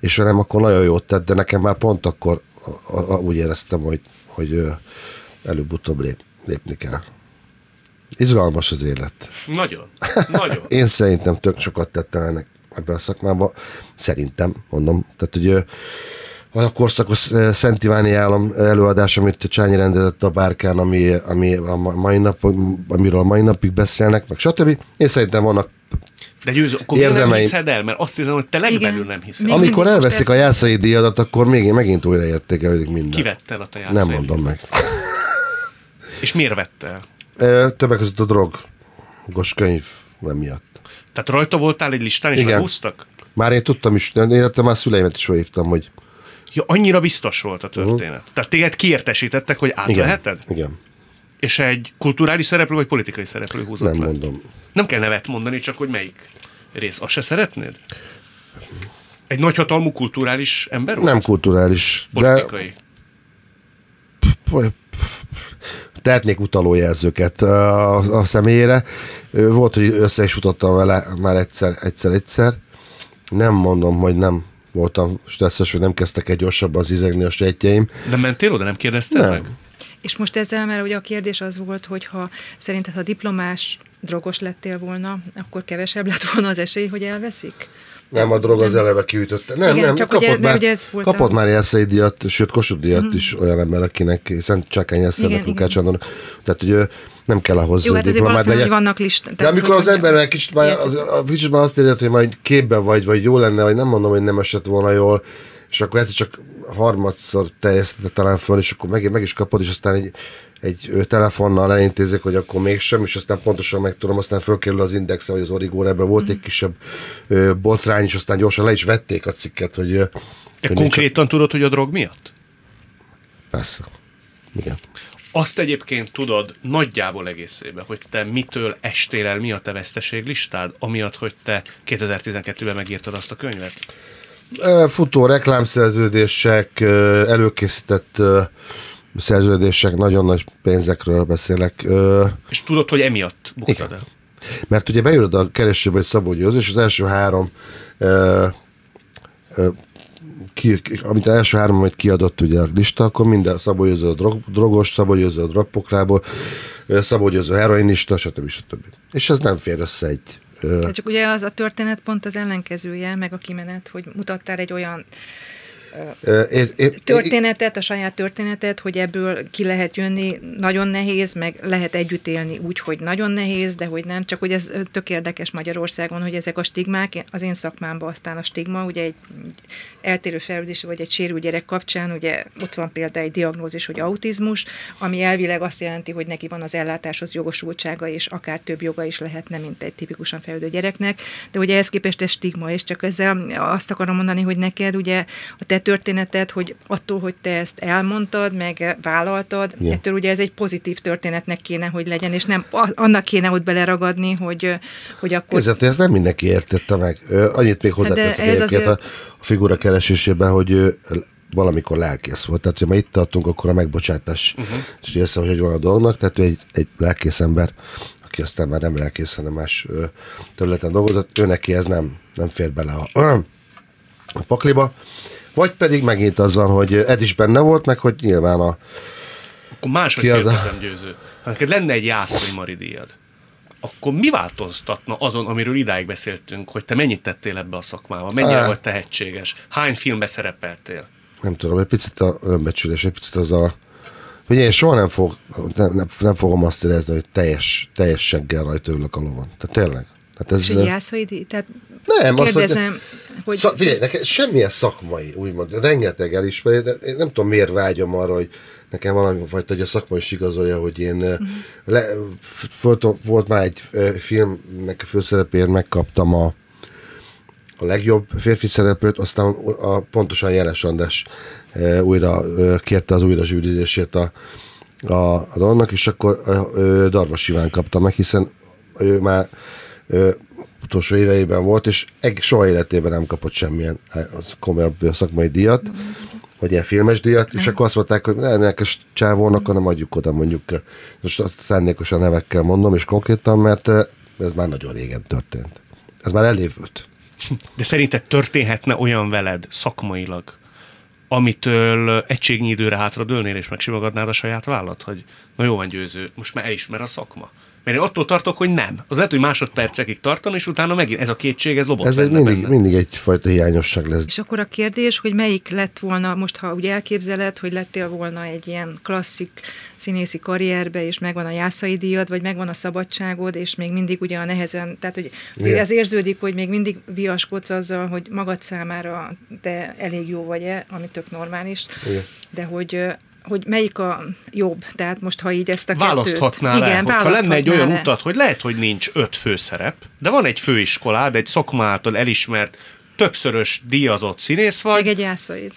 és velem akkor nagyon jót tett, de nekem már pont akkor a, a, úgy éreztem, hogy, hogy előbb-utóbb lép, lépni kell. Izgalmas az élet. Nagyon, nagyon. Én szerintem tök sokat tettem ennek ebben a szakmában. Szerintem, mondom. Tehát, hogy a korszakos Szent Iváni állam előadás, amit Csányi rendezett a bárkán, ami, ami a mai nap, amiről a mai napig beszélnek, meg stb. Én szerintem vannak de győző, akkor érdemeim. nem hiszed el? Mert azt hiszem, hogy te legbelül nem hiszed. Még Amikor elveszik a jászai díjadat, akkor még megint újra értékelődik minden. Ki vette el a te Nem mondom meg. És miért vette el? Többek között a drogos könyv nem miatt. Tehát rajta voltál egy listán, és Igen. Már én tudtam is, én már szüleimet is felhívtam, hogy Ja, annyira biztos volt a történet. Uh-huh. Tehát téged kiértesítettek, hogy átleheted? Igen. Igen. És egy kulturális szereplő, vagy politikai szereplő húzott Nem le? mondom. Nem kell nevet mondani, csak hogy melyik rész. Azt se szeretnéd? Egy nagyhatalmú kulturális ember volt? Nem kulturális. Politikai. De... Tehetnék utalójelzőket a, a személyére. Volt, hogy össze is futottam vele már egyszer, egyszer, egyszer. Nem mondom, hogy nem voltam stresszes, hogy nem kezdtek egy gyorsabban zizegni a sejtjeim. De mentél oda, nem kérdezted nem. meg? És most ezzel, mert ugye a kérdés az volt, hogy ha szerinted, ha diplomás drogos lettél volna, akkor kevesebb lett volna az esély, hogy elveszik? Nem, a drog az eleve kiütötte. Nem, Igen, nem, csak kapott, ugye- már, ugye ez volt kapott a- már Jelszei díjat, sőt Kossuth díjat is olyan ember, akinek Szent Csákány Eszternek, Lukács Andornak. Tehát, hogy ő nem kell ahhoz Jó, hát azért legyen. hogy vannak listán. De amikor az ember egy kicsit már, az, a kicsit már azt érzi, hogy majd képben vagy, vagy jó lenne, vagy nem mondom, hogy nem esett volna jól, és akkor egyszer csak harmadszor terjesztette talán föl, és akkor meg, meg is kapod, és aztán egy, egy telefonnal elintézik, hogy akkor mégsem, és aztán pontosan megtudom, aztán fölkerül az indexre, vagy az origóra, ebben volt egy kisebb ö, botrány, és aztán gyorsan le is vették a cikket, hogy... Te hogy konkrétan tudod, hogy a drog miatt? Csak, persze. Igen. Azt egyébként tudod nagyjából egészében, hogy te mitől estél el, mi a te veszteség listád, amiatt, hogy te 2012-ben megírtad azt a könyvet? Futó reklámszerződések, előkészített szerződések, nagyon nagy pénzekről beszélek. És tudod, hogy emiatt buktad Igen. el. Mert ugye beírod a keresőbe, hogy Szabó Győző, és az első három ki, amit első három, amit kiadott ugye a lista, akkor minden Szabó Győző a drog, drogos, Szabó Győző a drogpoklából, Szabó Győző heroinista, stb. stb. És ez nem fér össze egy De csak ugye az a történet pont az ellenkezője, meg a kimenet, hogy mutattál egy olyan én, történetet, a saját történetet, hogy ebből ki lehet jönni, nagyon nehéz, meg lehet együtt élni úgy, hogy nagyon nehéz, de hogy nem, csak hogy ez tök érdekes Magyarországon, hogy ezek a stigmák, az én szakmámban aztán a stigma, ugye egy eltérő fejlődés, vagy egy sérült gyerek kapcsán, ugye ott van például egy diagnózis, hogy autizmus, ami elvileg azt jelenti, hogy neki van az ellátáshoz jogosultsága, és akár több joga is lehetne, mint egy tipikusan fejlődő gyereknek, de ugye ehhez képest ez stigma, és csak ezzel azt akarom mondani, hogy neked ugye a te történeted, hogy attól, hogy te ezt elmondtad, meg vállaltad, Igen. ettől ugye ez egy pozitív történetnek kéne, hogy legyen, és nem annak kéne ott beleragadni, hogy, hogy akkor... Kézzel, ezt nem mindenki értette meg. Annyit még hozzáteszek ez egyébként azért- a, a figura keresésében, hogy valamikor lelkész volt. Tehát, ha ma itt tartunk, akkor a megbocsátás uh-huh. és része, hogy hogy van a dolognak. Tehát ő egy, egy lelkész ember, aki aztán már nem lelkész, hanem más ö, területen dolgozott. Ő neki ez nem, nem fér bele a, a pakliba. Vagy pedig megint az van, hogy Ed is benne volt, meg hogy nyilván a, Akkor máshogy az a- kérdezem győző. Ha neked lenne egy Jászai Mari díjad, akkor mi változtatna azon, amiről idáig beszéltünk, hogy te mennyit tettél ebbe a szakmába, mennyire Á. vagy tehetséges, hány filmbe szerepeltél? nem tudom, egy picit a önbecsülés, egy picit az a... Ugye én soha nem, fog, nem, nem, nem fogom azt érezni, hogy teljes, teljes seggel rajta ülök a lovon. Tehát tényleg. Tehát ez, És egy jászai, tehát Nem, azt, hogy- kérdezem, hogy... Szak, figyelj, nekem semmilyen szakmai, úgymond, rengeteg elismerés, de én nem tudom miért vágyom arra, hogy nekem valami fajta, hogy a szakma is igazolja, hogy én uh-huh. le, volt már egy filmnek a főszerepéért megkaptam a, a legjobb férfi szereplőt, aztán a, pontosan Jeles András e, újra e, kérte az újra zsűrizését a, a, a dolognak, és akkor e, e, Darvas Iván kapta meg, hiszen ő már e, utolsó éveiben volt, és eg, soha életében nem kapott semmilyen e, komolyabb szakmai díjat, vagy ilyen filmes díjat, és akkor azt mondták, hogy ne, ennek csávónak, hanem adjuk oda mondjuk, e, most szándékosan nevekkel mondom, és konkrétan, mert e, ez már nagyon régen történt. Ez már elévült. De szerinted történhetne olyan veled szakmailag, amitől egységnyi időre hátra dőlnél, és megsimogadnád a saját vállat, hogy na jó van győző, most már elismer a szakma. Mert én attól tartok, hogy nem. Az lehet, hogy másodpercekig tartan, és utána megint ez a kétség, ez lobog Ez egy mindig, benne. mindig egyfajta hiányosság lesz. És akkor a kérdés, hogy melyik lett volna, most ha úgy elképzeled, hogy lettél volna egy ilyen klasszik színészi karrierbe, és megvan a jászai díjad, vagy megvan a szabadságod, és még mindig ugye a nehezen, tehát hogy azért Igen. ez érződik, hogy még mindig viaskodsz azzal, hogy magad számára te elég jó vagy-e, ami tök normális, Igen. de hogy hogy melyik a jobb, tehát most ha így ezt a Választhatnál kettőt... le, hogyha lenne egy olyan választhatnál le. utat, hogy lehet, hogy nincs öt főszerep, de van egy főiskolád, egy szakma által elismert, többszörös díjazott színész vagy, Meg egy jászaid.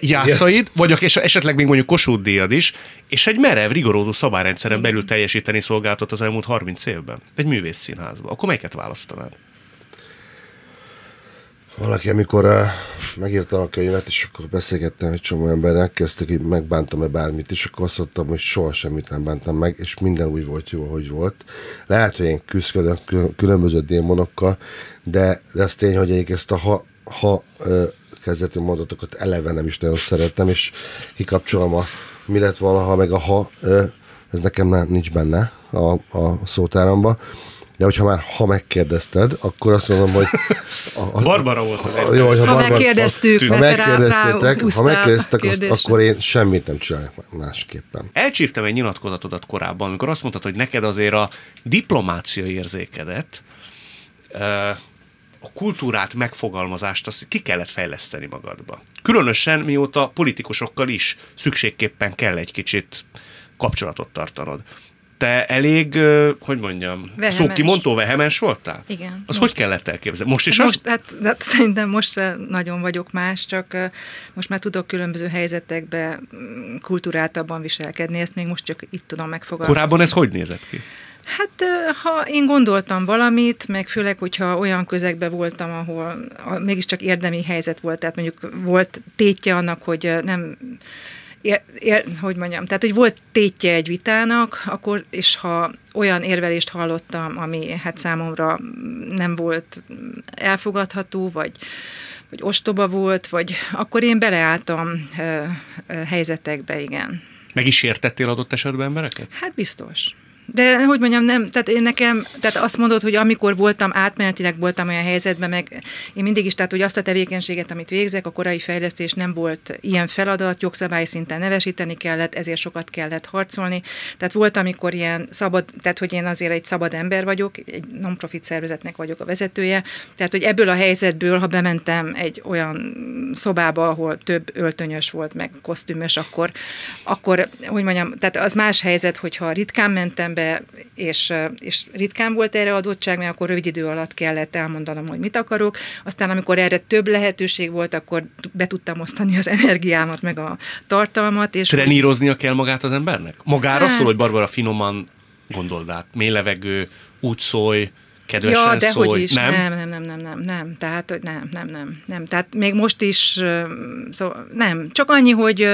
jászaid, vagy és esetleg még mondjuk Kossuth díjad is, és egy merev, rigorózus szabályrendszeren belül teljesíteni szolgáltat az elmúlt 30 évben. Egy művészszínházban. Akkor melyiket választanád? Valaki, amikor uh, megírtam a könyvet, és akkor beszélgettem egy csomó emberrel, kezdtek, hogy megbántam-e bármit, és akkor azt mondtam, hogy soha semmit nem bántam meg, és minden úgy volt jó, hogy volt. Lehet, hogy én kül- különböző démonokkal, de, de az tény, hogy egyik ezt a ha, ha uh, kezdetű mondatokat eleve nem is nagyon szeretem, és kikapcsolom a mi lett volna, ha meg a ha, uh, ez nekem nem, nincs benne a, a szótáramba. De hogyha már ha megkérdezted, akkor azt mondom, hogy... A, a, Barbara volt az jó, ha, ha megkérdeztük, ha megkérdeztétek, ha megkérdeztek, akkor én semmit nem csinálok másképpen. Elcsíptem egy nyilatkozatodat korábban, amikor azt mondtad, hogy neked azért a diplomácia érzékedet, a kultúrát, megfogalmazást, azt ki kellett fejleszteni magadba. Különösen mióta politikusokkal is szükségképpen kell egy kicsit kapcsolatot tartanod te elég, hogy mondjam, vehemes. szókimondó vehemes voltál? Igen. Az most. hogy kellett elképzelni? Most is most, az? Hát, hát, szerintem most nagyon vagyok más, csak most már tudok különböző helyzetekben mm, kultúráltabban viselkedni, ezt még most csak itt tudom megfogalmazni. Korábban ez hogy nézett ki? Hát, ha én gondoltam valamit, meg főleg, hogyha olyan közegben voltam, ahol mégiscsak érdemi helyzet volt, tehát mondjuk volt tétje annak, hogy nem ér, ér, hogy mondjam, tehát hogy volt tétje egy vitának, akkor, és ha olyan érvelést hallottam, ami hát számomra nem volt elfogadható, vagy, vagy ostoba volt, vagy akkor én beleálltam helyzetekbe, igen. Meg is értettél adott esetben embereket? Hát biztos. De hogy mondjam, nem, tehát én nekem, tehát azt mondod, hogy amikor voltam, átmenetileg voltam olyan helyzetben, meg én mindig is, tehát hogy azt a tevékenységet, amit végzek, a korai fejlesztés nem volt ilyen feladat, jogszabály szinten nevesíteni kellett, ezért sokat kellett harcolni. Tehát volt, amikor ilyen szabad, tehát hogy én azért egy szabad ember vagyok, egy non-profit szervezetnek vagyok a vezetője, tehát hogy ebből a helyzetből, ha bementem egy olyan szobába, ahol több öltönyös volt, meg kosztümös, akkor, akkor hogy mondjam, tehát az más helyzet, hogyha ritkán mentem be, be, és, és ritkán volt erre adottság, mert akkor rövid idő alatt kellett elmondanom, hogy mit akarok. Aztán, amikor erre több lehetőség volt, akkor be tudtam osztani az energiámat, meg a tartalmat. És Treníroznia kell magát az embernek? Magára hát, szól, hogy Barbara finoman gondold át, mély levegő, úgy szólj, kedvesen ja, de szólj. hogy is, nem? nem, nem, nem, nem, nem, nem, tehát, hogy nem, nem, nem, nem, tehát még most is, szóval nem, csak annyi, hogy,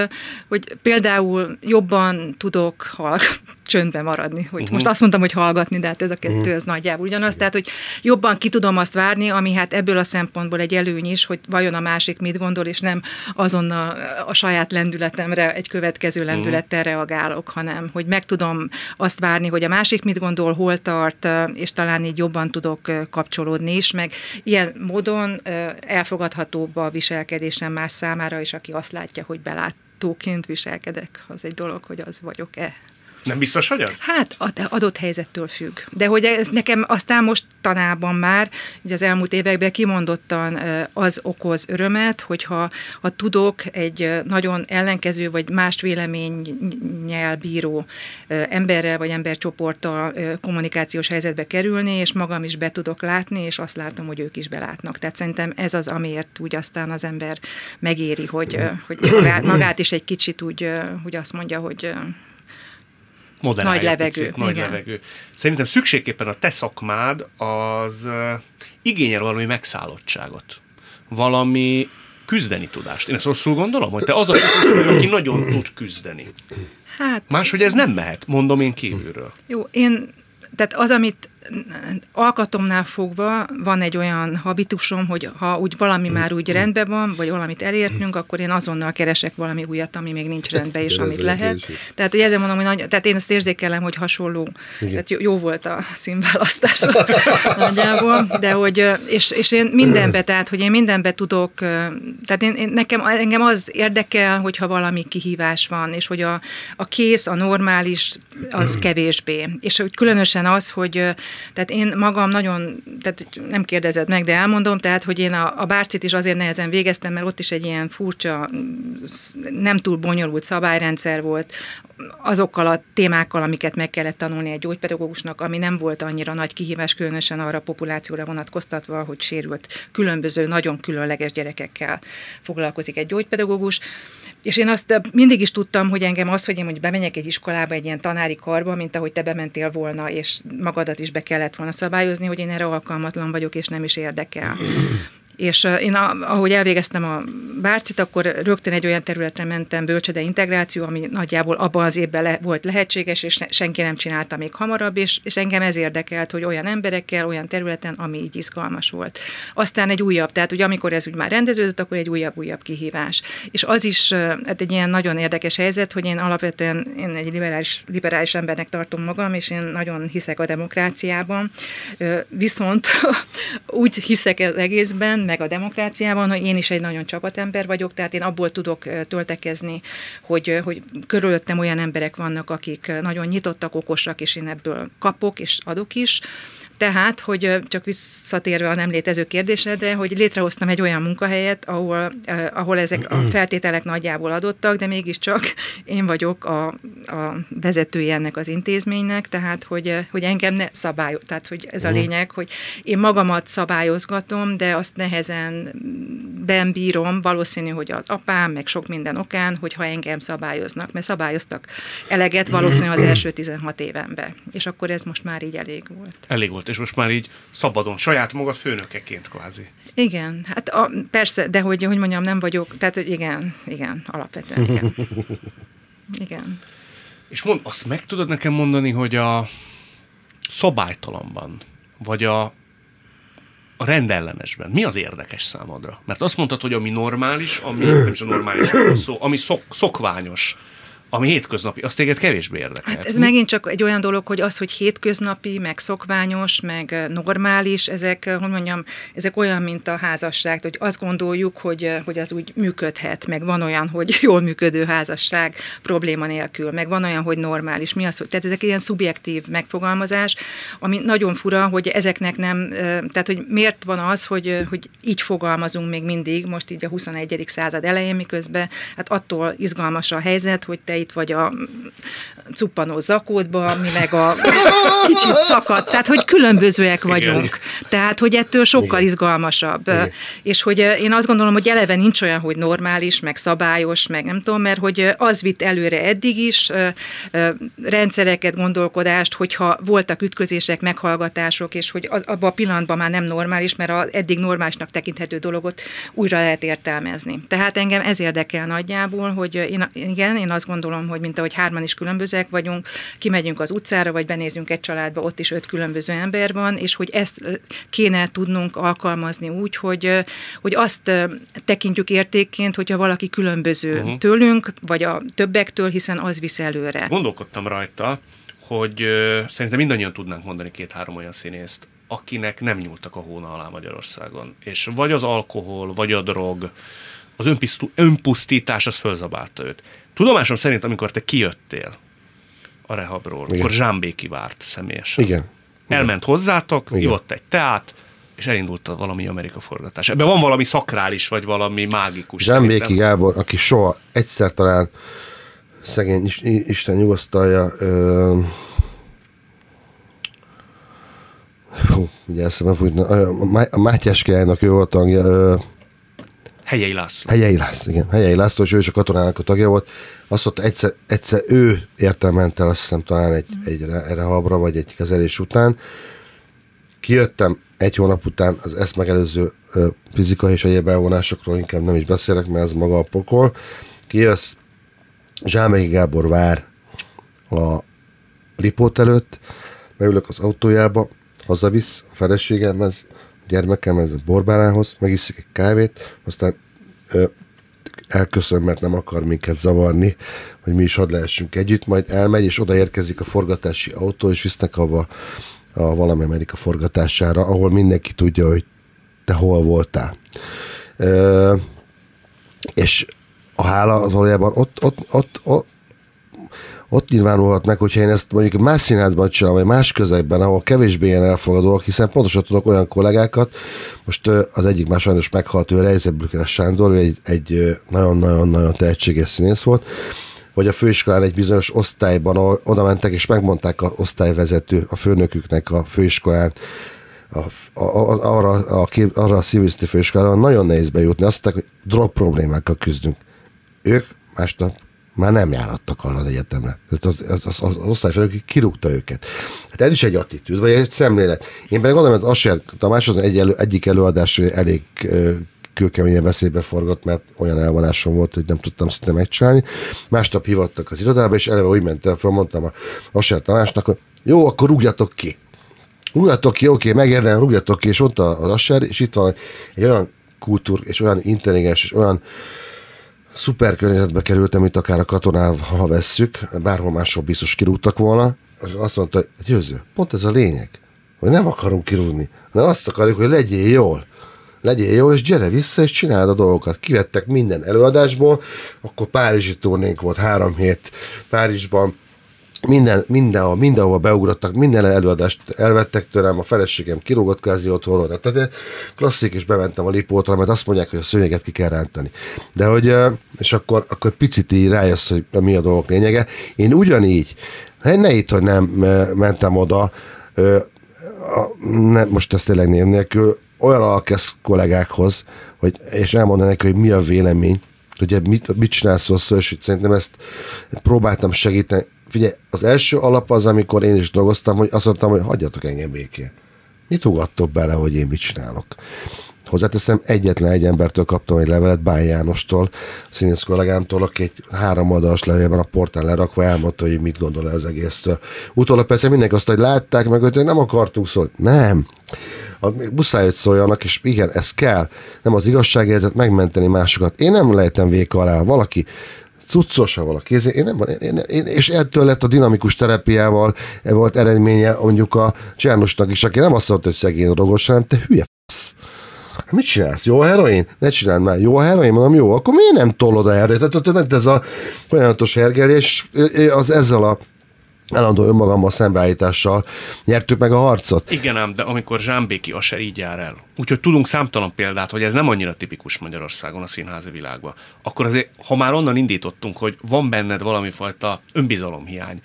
hogy például jobban tudok hallgatni, csöndben maradni. Hogy uh-huh. Most azt mondtam, hogy hallgatni, de hát ez a kettő, uh-huh. ez nagyjából ugyanaz. Tehát, hogy jobban ki tudom azt várni, ami hát ebből a szempontból egy előny is, hogy vajon a másik mit gondol, és nem azonnal a saját lendületemre, egy következő lendülettel uh-huh. reagálok, hanem hogy meg tudom azt várni, hogy a másik mit gondol, hol tart, és talán így jobban tudok kapcsolódni is, meg ilyen módon elfogadhatóbb a viselkedésem más számára is, aki azt látja, hogy belátóként viselkedek, az egy dolog, hogy az vagyok-e. Nem biztos, hogy az? Hát adott helyzettől függ. De hogy ez nekem aztán most tanában már, ugye az elmúlt években kimondottan az okoz örömet, hogyha ha tudok egy nagyon ellenkező vagy más véleménnyel bíró emberrel vagy embercsoporttal kommunikációs helyzetbe kerülni, és magam is be tudok látni, és azt látom, hogy ők is belátnak. Tehát szerintem ez az, amiért úgy aztán az ember megéri, hogy, hogy magát is egy kicsit úgy, hogy azt mondja, hogy nagy levegő. Picit, nagy igen. levegő. Szerintem szükségképpen a te szakmád az igényel valami megszállottságot. Valami küzdeni tudást. Én ezt rosszul gondolom, hogy te az a típus, aki nagyon tud küzdeni. Hát... Máshogy ez nem mehet, mondom én kívülről. Jó, én, tehát az, amit alkatomnál fogva van egy olyan habitusom, hogy ha úgy valami már úgy rendben van, vagy valamit elértünk, akkor én azonnal keresek valami újat, ami még nincs rendben, és amit lehet. Tehát, hogy ezzel mondom, hogy nagy, tehát én ezt érzékelem, hogy hasonló. Igen. Tehát jó, jó volt a színválasztás nagyjából, de hogy, és, és én mindenbe, tehát, hogy én mindenbe tudok, tehát én, én, nekem, engem az érdekel, hogyha valami kihívás van, és hogy a, a kész, a normális, az kevésbé. És hogy különösen az, hogy tehát én magam nagyon, tehát nem kérdezed meg, de elmondom, tehát, hogy én a, a bárcit is azért nehezen végeztem, mert ott is egy ilyen furcsa, nem túl bonyolult szabályrendszer volt, azokkal a témákkal, amiket meg kellett tanulni egy gyógypedagógusnak, ami nem volt annyira nagy kihívás, különösen arra a populációra vonatkoztatva, hogy sérült különböző, nagyon különleges gyerekekkel foglalkozik egy gyógypedagógus. És én azt mindig is tudtam, hogy engem az, hogy én hogy bemegyek egy iskolába, egy ilyen tanári karba, mint ahogy te bementél volna, és magadat is be kellett volna szabályozni, hogy én erre alkalmatlan vagyok, és nem is érdekel. És én, ahogy elvégeztem a bárcit, akkor rögtön egy olyan területre mentem, bölcsede integráció, ami nagyjából abban az évben le, volt lehetséges, és senki nem csinálta még hamarabb, és, és engem ez érdekelt, hogy olyan emberekkel, olyan területen, ami így izgalmas volt. Aztán egy újabb, tehát hogy amikor ez úgy már rendeződött, akkor egy újabb-újabb kihívás. És az is hát egy ilyen nagyon érdekes helyzet, hogy én alapvetően én egy liberális, liberális embernek tartom magam, és én nagyon hiszek a demokráciában. Viszont úgy hiszek az egészben, meg a demokráciában, hogy én is egy nagyon csapatember vagyok, tehát én abból tudok töltekezni, hogy, hogy körülöttem olyan emberek vannak, akik nagyon nyitottak, okosak, és én ebből kapok és adok is, tehát, hogy csak visszatérve a nem létező kérdésedre, hogy létrehoztam egy olyan munkahelyet, ahol, ahol ezek a feltételek nagyjából adottak, de mégiscsak én vagyok a, a vezetője ennek az intézménynek, tehát, hogy, hogy engem ne szabályoz, tehát, hogy ez a lényeg, hogy én magamat szabályozgatom, de azt nehezen ben bírom, valószínű, hogy az apám, meg sok minden okán, hogyha engem szabályoznak, mert szabályoztak eleget valószínű az első 16 évenben, és akkor ez most már így elég volt. Elég volt volt, és most már így szabadon, saját magad főnökeként kvázi. Igen, hát a, persze, de hogy, hogy mondjam, nem vagyok, tehát hogy igen, igen, alapvetően igen. igen. És mond, azt meg tudod nekem mondani, hogy a szabálytalanban, vagy a, a rendellenesben mi az érdekes számodra? Mert azt mondtad, hogy ami normális, ami nem is a normális szó, ami szok, szokványos, ami hétköznapi, az téged kevésbé érdekel. Hát ez Mi? megint csak egy olyan dolog, hogy az, hogy hétköznapi, meg szokványos, meg normális, ezek, hogy mondjam, ezek olyan, mint a házasság, hogy azt gondoljuk, hogy, hogy az úgy működhet, meg van olyan, hogy jól működő házasság probléma nélkül, meg van olyan, hogy normális. Mi az, hogy, tehát ezek ilyen szubjektív megfogalmazás, ami nagyon fura, hogy ezeknek nem, tehát hogy miért van az, hogy, hogy így fogalmazunk még mindig, most így a 21. század elején, miközben hát attól izgalmas a helyzet, hogy te itt vagy a cuppanó zakódba, mi meg a kicsit szakadt, tehát hogy különbözőek vagyunk. Igen. Tehát, hogy ettől sokkal Igen. izgalmasabb. Igen. És hogy én azt gondolom, hogy eleve nincs olyan, hogy normális, meg szabályos, meg nem tudom, mert hogy az vitt előre eddig is rendszereket, gondolkodást, hogyha voltak ütközések, meghallgatások, és hogy abban a pillanatban már nem normális, mert az eddig normálisnak tekinthető dologot újra lehet értelmezni. Tehát engem ez érdekel nagyjából, hogy én, igen, én azt gondolom, gondolom, hogy mint ahogy hárman is különbözőek vagyunk, kimegyünk az utcára, vagy benézünk egy családba, ott is öt különböző ember van, és hogy ezt kéne tudnunk alkalmazni úgy, hogy, hogy azt tekintjük értékként, hogyha valaki különböző uh-huh. tőlünk, vagy a többektől, hiszen az visz előre. Gondolkodtam rajta, hogy szerintem mindannyian tudnánk mondani két-három olyan színészt, akinek nem nyúltak a hóna alá Magyarországon. És vagy az alkohol, vagy a drog, az önpusztítás, az fölzabálta őt. Tudomásom szerint, amikor te kijöttél a rehabról, Igen. akkor Zsámbéki várt személyesen. Igen. Elment hozzátok, Igen. ivott egy teát, és elindult a valami Amerika forgatás. Ebben van valami szakrális, vagy valami mágikus. Zsámbéki Gábor, aki soha egyszer talán szegény Isten nyugosztalja, ö, Hú, ugye eszembe fújt, a Mátyás királynak ő volt tagja, ö, Helyei László. Helyei László, igen. Helyei László, és ő is a katonának a tagja volt. Azt mondta, egyszer, egyszer ő értem ment el, azt hiszem talán egy, mm. egy erre habra, vagy egy kezelés után. Kijöttem egy hónap után az ezt megelőző ö, fizikai és egyéb elvonásokról inkább nem is beszélek, mert ez maga a pokol. Kijössz, Zsámegi Gábor vár a ripót előtt, beülök az autójába, hazavisz a feleségemhez, gyermekemhez, a borbálához, megiszik egy kávét, aztán ö, elköszön, mert nem akar minket zavarni, hogy mi is hadd lehessünk együtt, majd elmegy, és odaérkezik a forgatási autó, és visznek abba a valami Amerika forgatására, ahol mindenki tudja, hogy te hol voltál. Ö, és a hála az valójában ott, ott, ott, ott, ott nyilvánulhat meg, hogyha én ezt mondjuk más színházban csinálom, vagy más közegben, ahol kevésbé ilyen elfogadóak, hiszen pontosan tudok olyan kollégákat, most az egyik már sajnos meghalt, ő Reizebrücker Sándor, ő egy, egy nagyon-nagyon-nagyon tehetséges színész volt, vagy a főiskolán egy bizonyos osztályban oda mentek, és megmondták a osztályvezető, a főnöküknek a főiskolán, a, a, arra, a, arra a színvészeti főiskolára nagyon nehéz bejutni. Azt mondták, hogy drog problémákkal küzdünk. Ők másnap már nem járattak arra az egyetemre. Az, az, az, az osztályfőnök kirúgta őket. Hát ez is egy attitűd, vagy egy szemlélet. Én pedig gondolom, hogy Asser Tamás az egy elő, egyik előadás elég kőkeményen veszélybe forgott, mert olyan elvonásom volt, hogy nem tudtam szinte megcsinálni. Másnap hívottak az irodába, és eleve úgy mentem fel, mondtam a Asser Tamásnak, hogy jó, akkor rúgjatok ki. Rúgjatok ki, oké, megérdem, rúgjatok ki, és ott az Asser, és itt van egy olyan kultúr, és olyan intelligens, és olyan szuper környezetbe kerültem, mint akár a katonál, ha vesszük, bárhol máshol biztos kirúgtak volna, azt mondta, hogy győző, pont ez a lényeg, hogy nem akarunk kirúgni, hanem azt akarjuk, hogy legyél jól. Legyél jól, és gyere vissza, és csináld a dolgokat. Kivettek minden előadásból, akkor Párizsi turnénk volt három hét Párizsban, minden, mindenhol, mindenhol beugrottak, minden előadást elvettek tőlem, a feleségem kirúgott kázi otthonról, tehát klasszik, és bementem a lipótra, mert azt mondják, hogy a szőnyeget ki kell rántani. De hogy, és akkor, akkor picit így rájössz, hogy mi a dolgok lényege. Én ugyanígy, ne itt, hogy nem mentem oda, ne, most ezt tényleg név nélkül, olyan alkesz kollégákhoz, hogy, és elmondanak neki, hogy mi a vélemény, hogy mit, mit csinálsz rosszul, és szerintem ezt próbáltam segíteni figyelj, az első alap az, amikor én is dolgoztam, hogy azt mondtam, hogy hagyjatok engem békén. Mit ugattok bele, hogy én mit csinálok? Hozzáteszem, egyetlen egy embertől kaptam egy levelet, Bán Jánostól, színész kollégámtól, aki egy három oldalas levélben a portán lerakva elmondta, hogy mit gondol az egésztől. Utólag persze mindenki azt, hogy látták meg, hogy nem akartunk szólni. Nem. A, muszáj, hogy szóljanak, és igen, ez kell. Nem az igazságérzet megmenteni másokat. Én nem lehetem véka alá. Valaki cuccos, ha valaki. Én nem, én, én, és ettől lett a dinamikus terápiával volt eredménye mondjuk a Csernusnak is, aki nem azt mondta, hogy szegény drogos, hanem te hülye fasz. Hát mit csinálsz? Jó a heroin? Ne csináld már. Jó a heroin? Mondom, jó. Akkor miért nem tolod a erőt? Tehát ez a folyamatos hergelés az ezzel a állandó önmagammal szembeállítással nyertük meg a harcot. Igen ám, de amikor Zsámbéki Aser így jár el, úgyhogy tudunk számtalan példát, hogy ez nem annyira tipikus Magyarországon a színházi világban, akkor azért, ha már onnan indítottunk, hogy van benned valami fajta önbizalomhiány,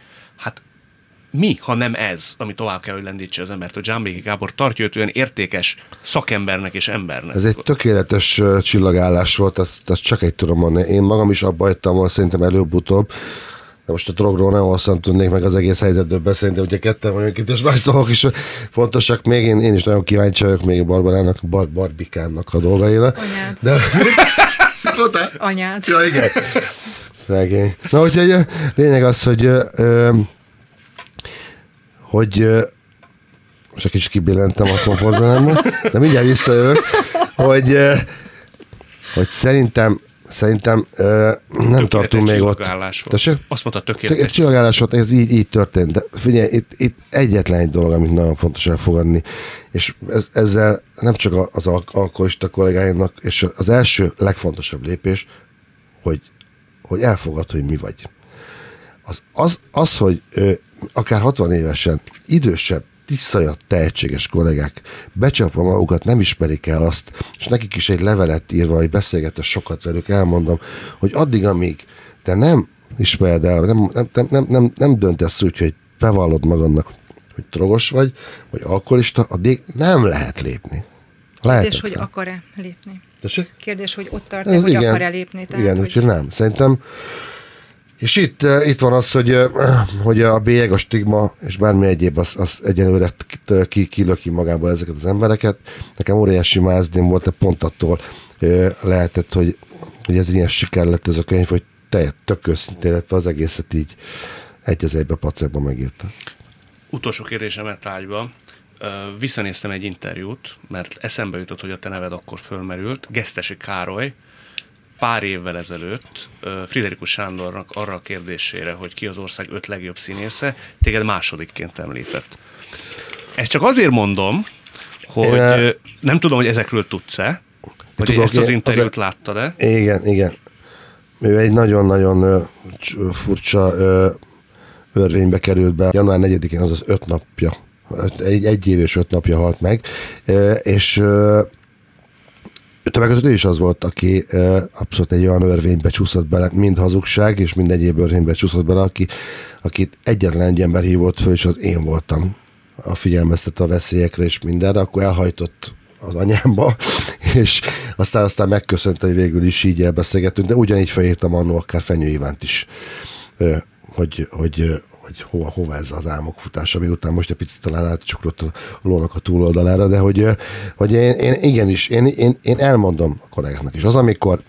mi, ha nem ez, ami tovább kell, hogy lendítse az embert, hogy Zsámbéki Gábor tartja őt olyan értékes szakembernek és embernek. Ez egy tökéletes csillagállás volt, azt, azt csak egy tudom mondani. Én magam is abba hagytam volna szerintem előbb-utóbb, de most a drogról nem hosszan tudnék meg az egész helyzetről beszélni, de ugye ketten vagyunk itt, és más dolgok is fontosak még. Én, én is nagyon kíváncsi vagyok még a Barbarának, Bar Barbikánnak a dolgaira. Anyád. De... Anyád. Ja, igen. Szegény. Na, úgyhogy lényeg az, hogy ö, hogy most egy kicsit kibillentem a komfortzónámból, de mindjárt visszajövök, hogy, hogy szerintem Szerintem ö, nem tartunk még ott. Tessék? Azt mondta, tökéletes. Csillagállás volt, ez így, így történt. De figyelj, itt, itt egyetlen egy dolog, amit nagyon fontos elfogadni, és ez, ezzel nem csak az alkoholista kollégáimnak, és az első legfontosabb lépés, hogy, hogy elfogad, hogy mi vagy. Az, az, az hogy ö, akár 60 évesen idősebb tisztajat tehetséges kollégák becsapva magukat, nem ismerik el azt, és nekik is egy levelet írva, hogy beszélgetve sokat velük, elmondom, hogy addig, amíg te nem ismered el, nem, nem, nem, nem, nem, nem döntesz úgy, hogy bevallod magadnak, hogy drogos vagy, vagy alkoholista, addig nem lehet lépni. Kérdés, hogy akar-e lépni. Tessék? Kérdés, hogy ott tart-e, hogy akar-e lépni. Tehát, igen, hogy... úgyhogy nem. Szerintem és itt, itt van az, hogy, hogy a bélyeg, a stigma és bármi egyéb, az, az egyenlőre ki, kilöki magából ezeket az embereket. Nekem óriási mázdém volt, de pont attól eh, lehetett, hogy, hogy ez ilyen siker lett ez a könyv, hogy te tök őszintén, illetve az egészet így egy az egybe pacekba megírta. Utolsó kérdésemet ágyba. Visszanéztem egy interjút, mert eszembe jutott, hogy a te neved akkor fölmerült. Gesztesi Károly, pár évvel ezelőtt Friderikus Sándornak arra a kérdésére, hogy ki az ország öt legjobb színésze, téged másodikként említett. Ezt csak azért mondom, hogy Én, nem tudom, hogy ezekről tudsz-e, vagy tudok, ezt az interjút láttad-e? Igen, igen. Ő egy nagyon-nagyon furcsa örvénybe került be. Január 4-én, az öt napja, egy, egy év és öt napja halt meg, és Többek között ő is az volt, aki abszolút egy olyan örvénybe csúszott bele, mind hazugság, és mind egyéb örvénybe csúszott bele, aki, akit egyetlen egy ember hívott föl, és az én voltam. A figyelmeztet a veszélyekre és mindenre, akkor elhajtott az anyámba, és aztán aztán megköszönte, hogy végül is így elbeszélgetünk, de ugyanígy felírtam annó akár Fenyő Ivánt is, hogy, hogy, hogy hova, hova ez az álmok futása, után most egy picit talán átcsukrott a lónak a túloldalára, de hogy, hogy én, én igenis, én, én, én elmondom a kollégáknak is. Az, amikor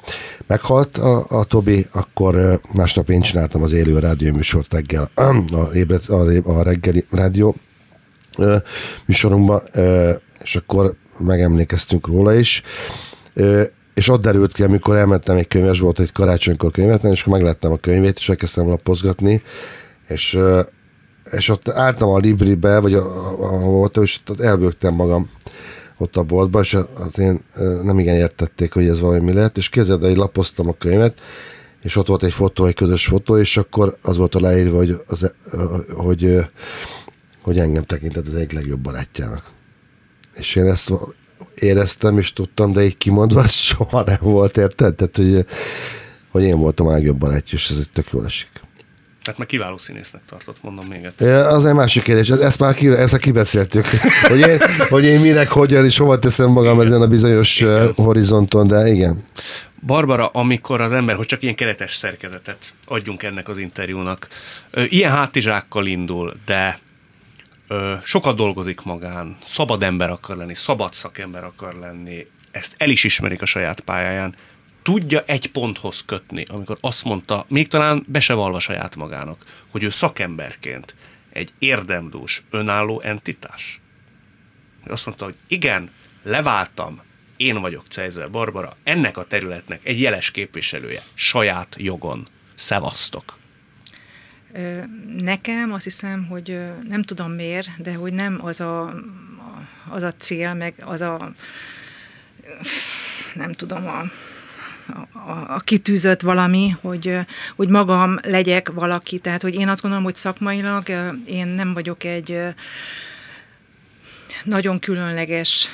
meghalt a, a Tobi, akkor másnap én csináltam az élő rádióműsort reggel, a, ébred, a, a reggeli rádió műsorunkban, és akkor megemlékeztünk róla is és ott derült ki, amikor elmentem egy könyves, volt egy karácsonykor könyvet, és akkor meglettem a könyvét, és elkezdtem lapozgatni, és, és ott álltam a Libribe, vagy ahol voltam, és ott elbőgtem magam ott a boltba, és hát én nem igen értették, hogy ez valami lehet, és képzeld, hogy lapoztam a könyvet, és ott volt egy fotó, egy közös fotó, és akkor az volt a leírva, hogy, az, hogy, hogy engem tekintett az egyik legjobb barátjának. És én ezt éreztem, és tudtam, de így kimondva, soha nem volt, érted? Tehát, hogy, hogy én voltam a legjobb barátja, és ez egy tök jól esik. Tehát meg kiváló színésznek tartott, mondom még egyszer. Az egy másik kérdés, ezt már, ki, ezt kibeszéltük, hogy, én, hogy én minek, hogyan és hova teszem magam igen. ezen a bizonyos igen. horizonton, de igen. Barbara, amikor az ember, hogy csak ilyen keretes szerkezetet adjunk ennek az interjúnak, ilyen hátizsákkal indul, de sokat dolgozik magán, szabad ember akar lenni, szabad szakember akar lenni, ezt el is ismerik a saját pályáján, tudja egy ponthoz kötni, amikor azt mondta, még talán be se valva saját magának, hogy ő szakemberként egy érdemdús, önálló entitás. Azt mondta, hogy igen, leváltam, én vagyok Cejzel Barbara, ennek a területnek egy jeles képviselője, saját jogon. Szevasztok! Nekem azt hiszem, hogy nem tudom miért, de hogy nem az a, az a cél, meg az a nem tudom, a, a, a kitűzött valami, hogy, hogy magam legyek valaki. Tehát, hogy én azt gondolom, hogy szakmailag én nem vagyok egy nagyon különleges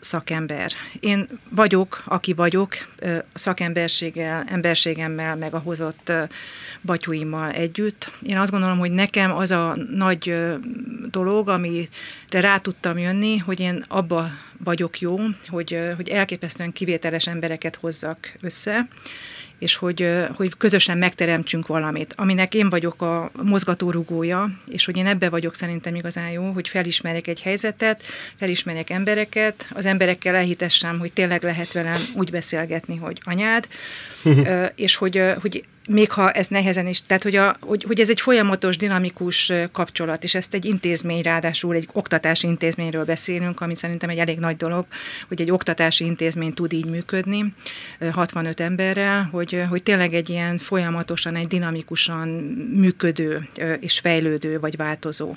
szakember. Én vagyok, aki vagyok, szakemberséggel, emberségemmel, meg a hozott batyúimmal együtt. Én azt gondolom, hogy nekem az a nagy dolog, amire rá tudtam jönni, hogy én abba vagyok jó, hogy, hogy elképesztően kivételes embereket hozzak össze, és hogy, hogy közösen megteremtsünk valamit, aminek én vagyok a mozgatórugója, és hogy én ebbe vagyok szerintem igazán jó, hogy felismerjek egy helyzetet, felismerjek embereket, az emberekkel elhitessem, hogy tényleg lehet velem úgy beszélgetni, hogy anyád, és hogy, hogy még ha ez nehezen is, tehát hogy, a, hogy, hogy ez egy folyamatos, dinamikus kapcsolat, és ezt egy intézmény, ráadásul egy oktatási intézményről beszélünk, ami szerintem egy elég nagy dolog, hogy egy oktatási intézmény tud így működni, 65 emberrel, hogy, hogy tényleg egy ilyen folyamatosan, egy dinamikusan működő és fejlődő vagy változó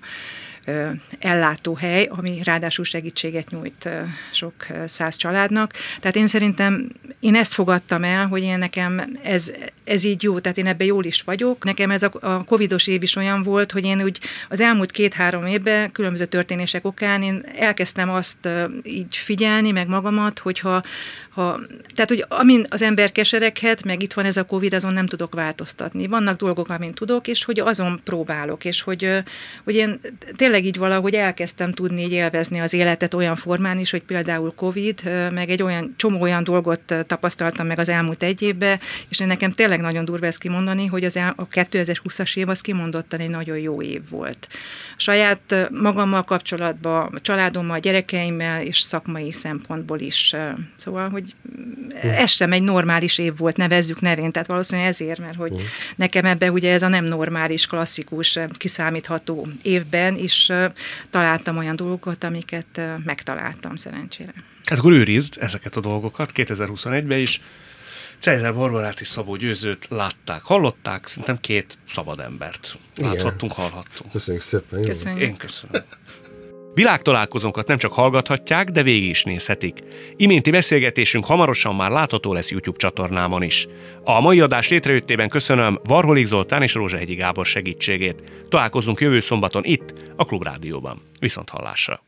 ellátóhely, ami ráadásul segítséget nyújt sok száz családnak. Tehát én szerintem én ezt fogadtam el, hogy én nekem ez, ez így jó, tehát én ebben jól is vagyok. Nekem ez a, a covidos év is olyan volt, hogy én úgy az elmúlt két-három évben különböző történések okán én elkezdtem azt így figyelni, meg magamat, hogyha ha, tehát, hogy amin az ember kesereghet, meg itt van ez a Covid, azon nem tudok változtatni. Vannak dolgok, amin tudok, és hogy azon próbálok, és hogy, hogy én tényleg így valahogy elkezdtem tudni így élvezni az életet olyan formán is, hogy például Covid, meg egy olyan csomó olyan dolgot tapasztaltam meg az elmúlt egy évben, és nekem tényleg nagyon durva ezt kimondani, hogy az a 2020-as év az kimondottan egy nagyon jó év volt. Saját magammal kapcsolatban, családommal, gyerekeimmel és szakmai szempontból is. Szóval, hogy ez sem egy normális év volt, nevezzük nevén, tehát valószínűleg ezért, mert hogy nekem ebbe ugye ez a nem normális, klasszikus, kiszámítható évben is találtam olyan dolgokat, amiket megtaláltam szerencsére. Hát akkor őrizd ezeket a dolgokat 2021-ben is. Cezár Barbarát és Szabó Győzőt látták, hallották, szerintem két szabad embert láthattunk, hallhattunk. Köszönjük szépen. Köszönjük. Én köszönöm. Világtalálkozónkat nem csak hallgathatják, de végig is nézhetik. Iménti beszélgetésünk hamarosan már látható lesz YouTube csatornámon is. A mai adás létrejöttében köszönöm Varholik Zoltán és Rózsahegyi Gábor segítségét. Találkozunk jövő szombaton itt, a Klubrádióban. Viszont hallásra!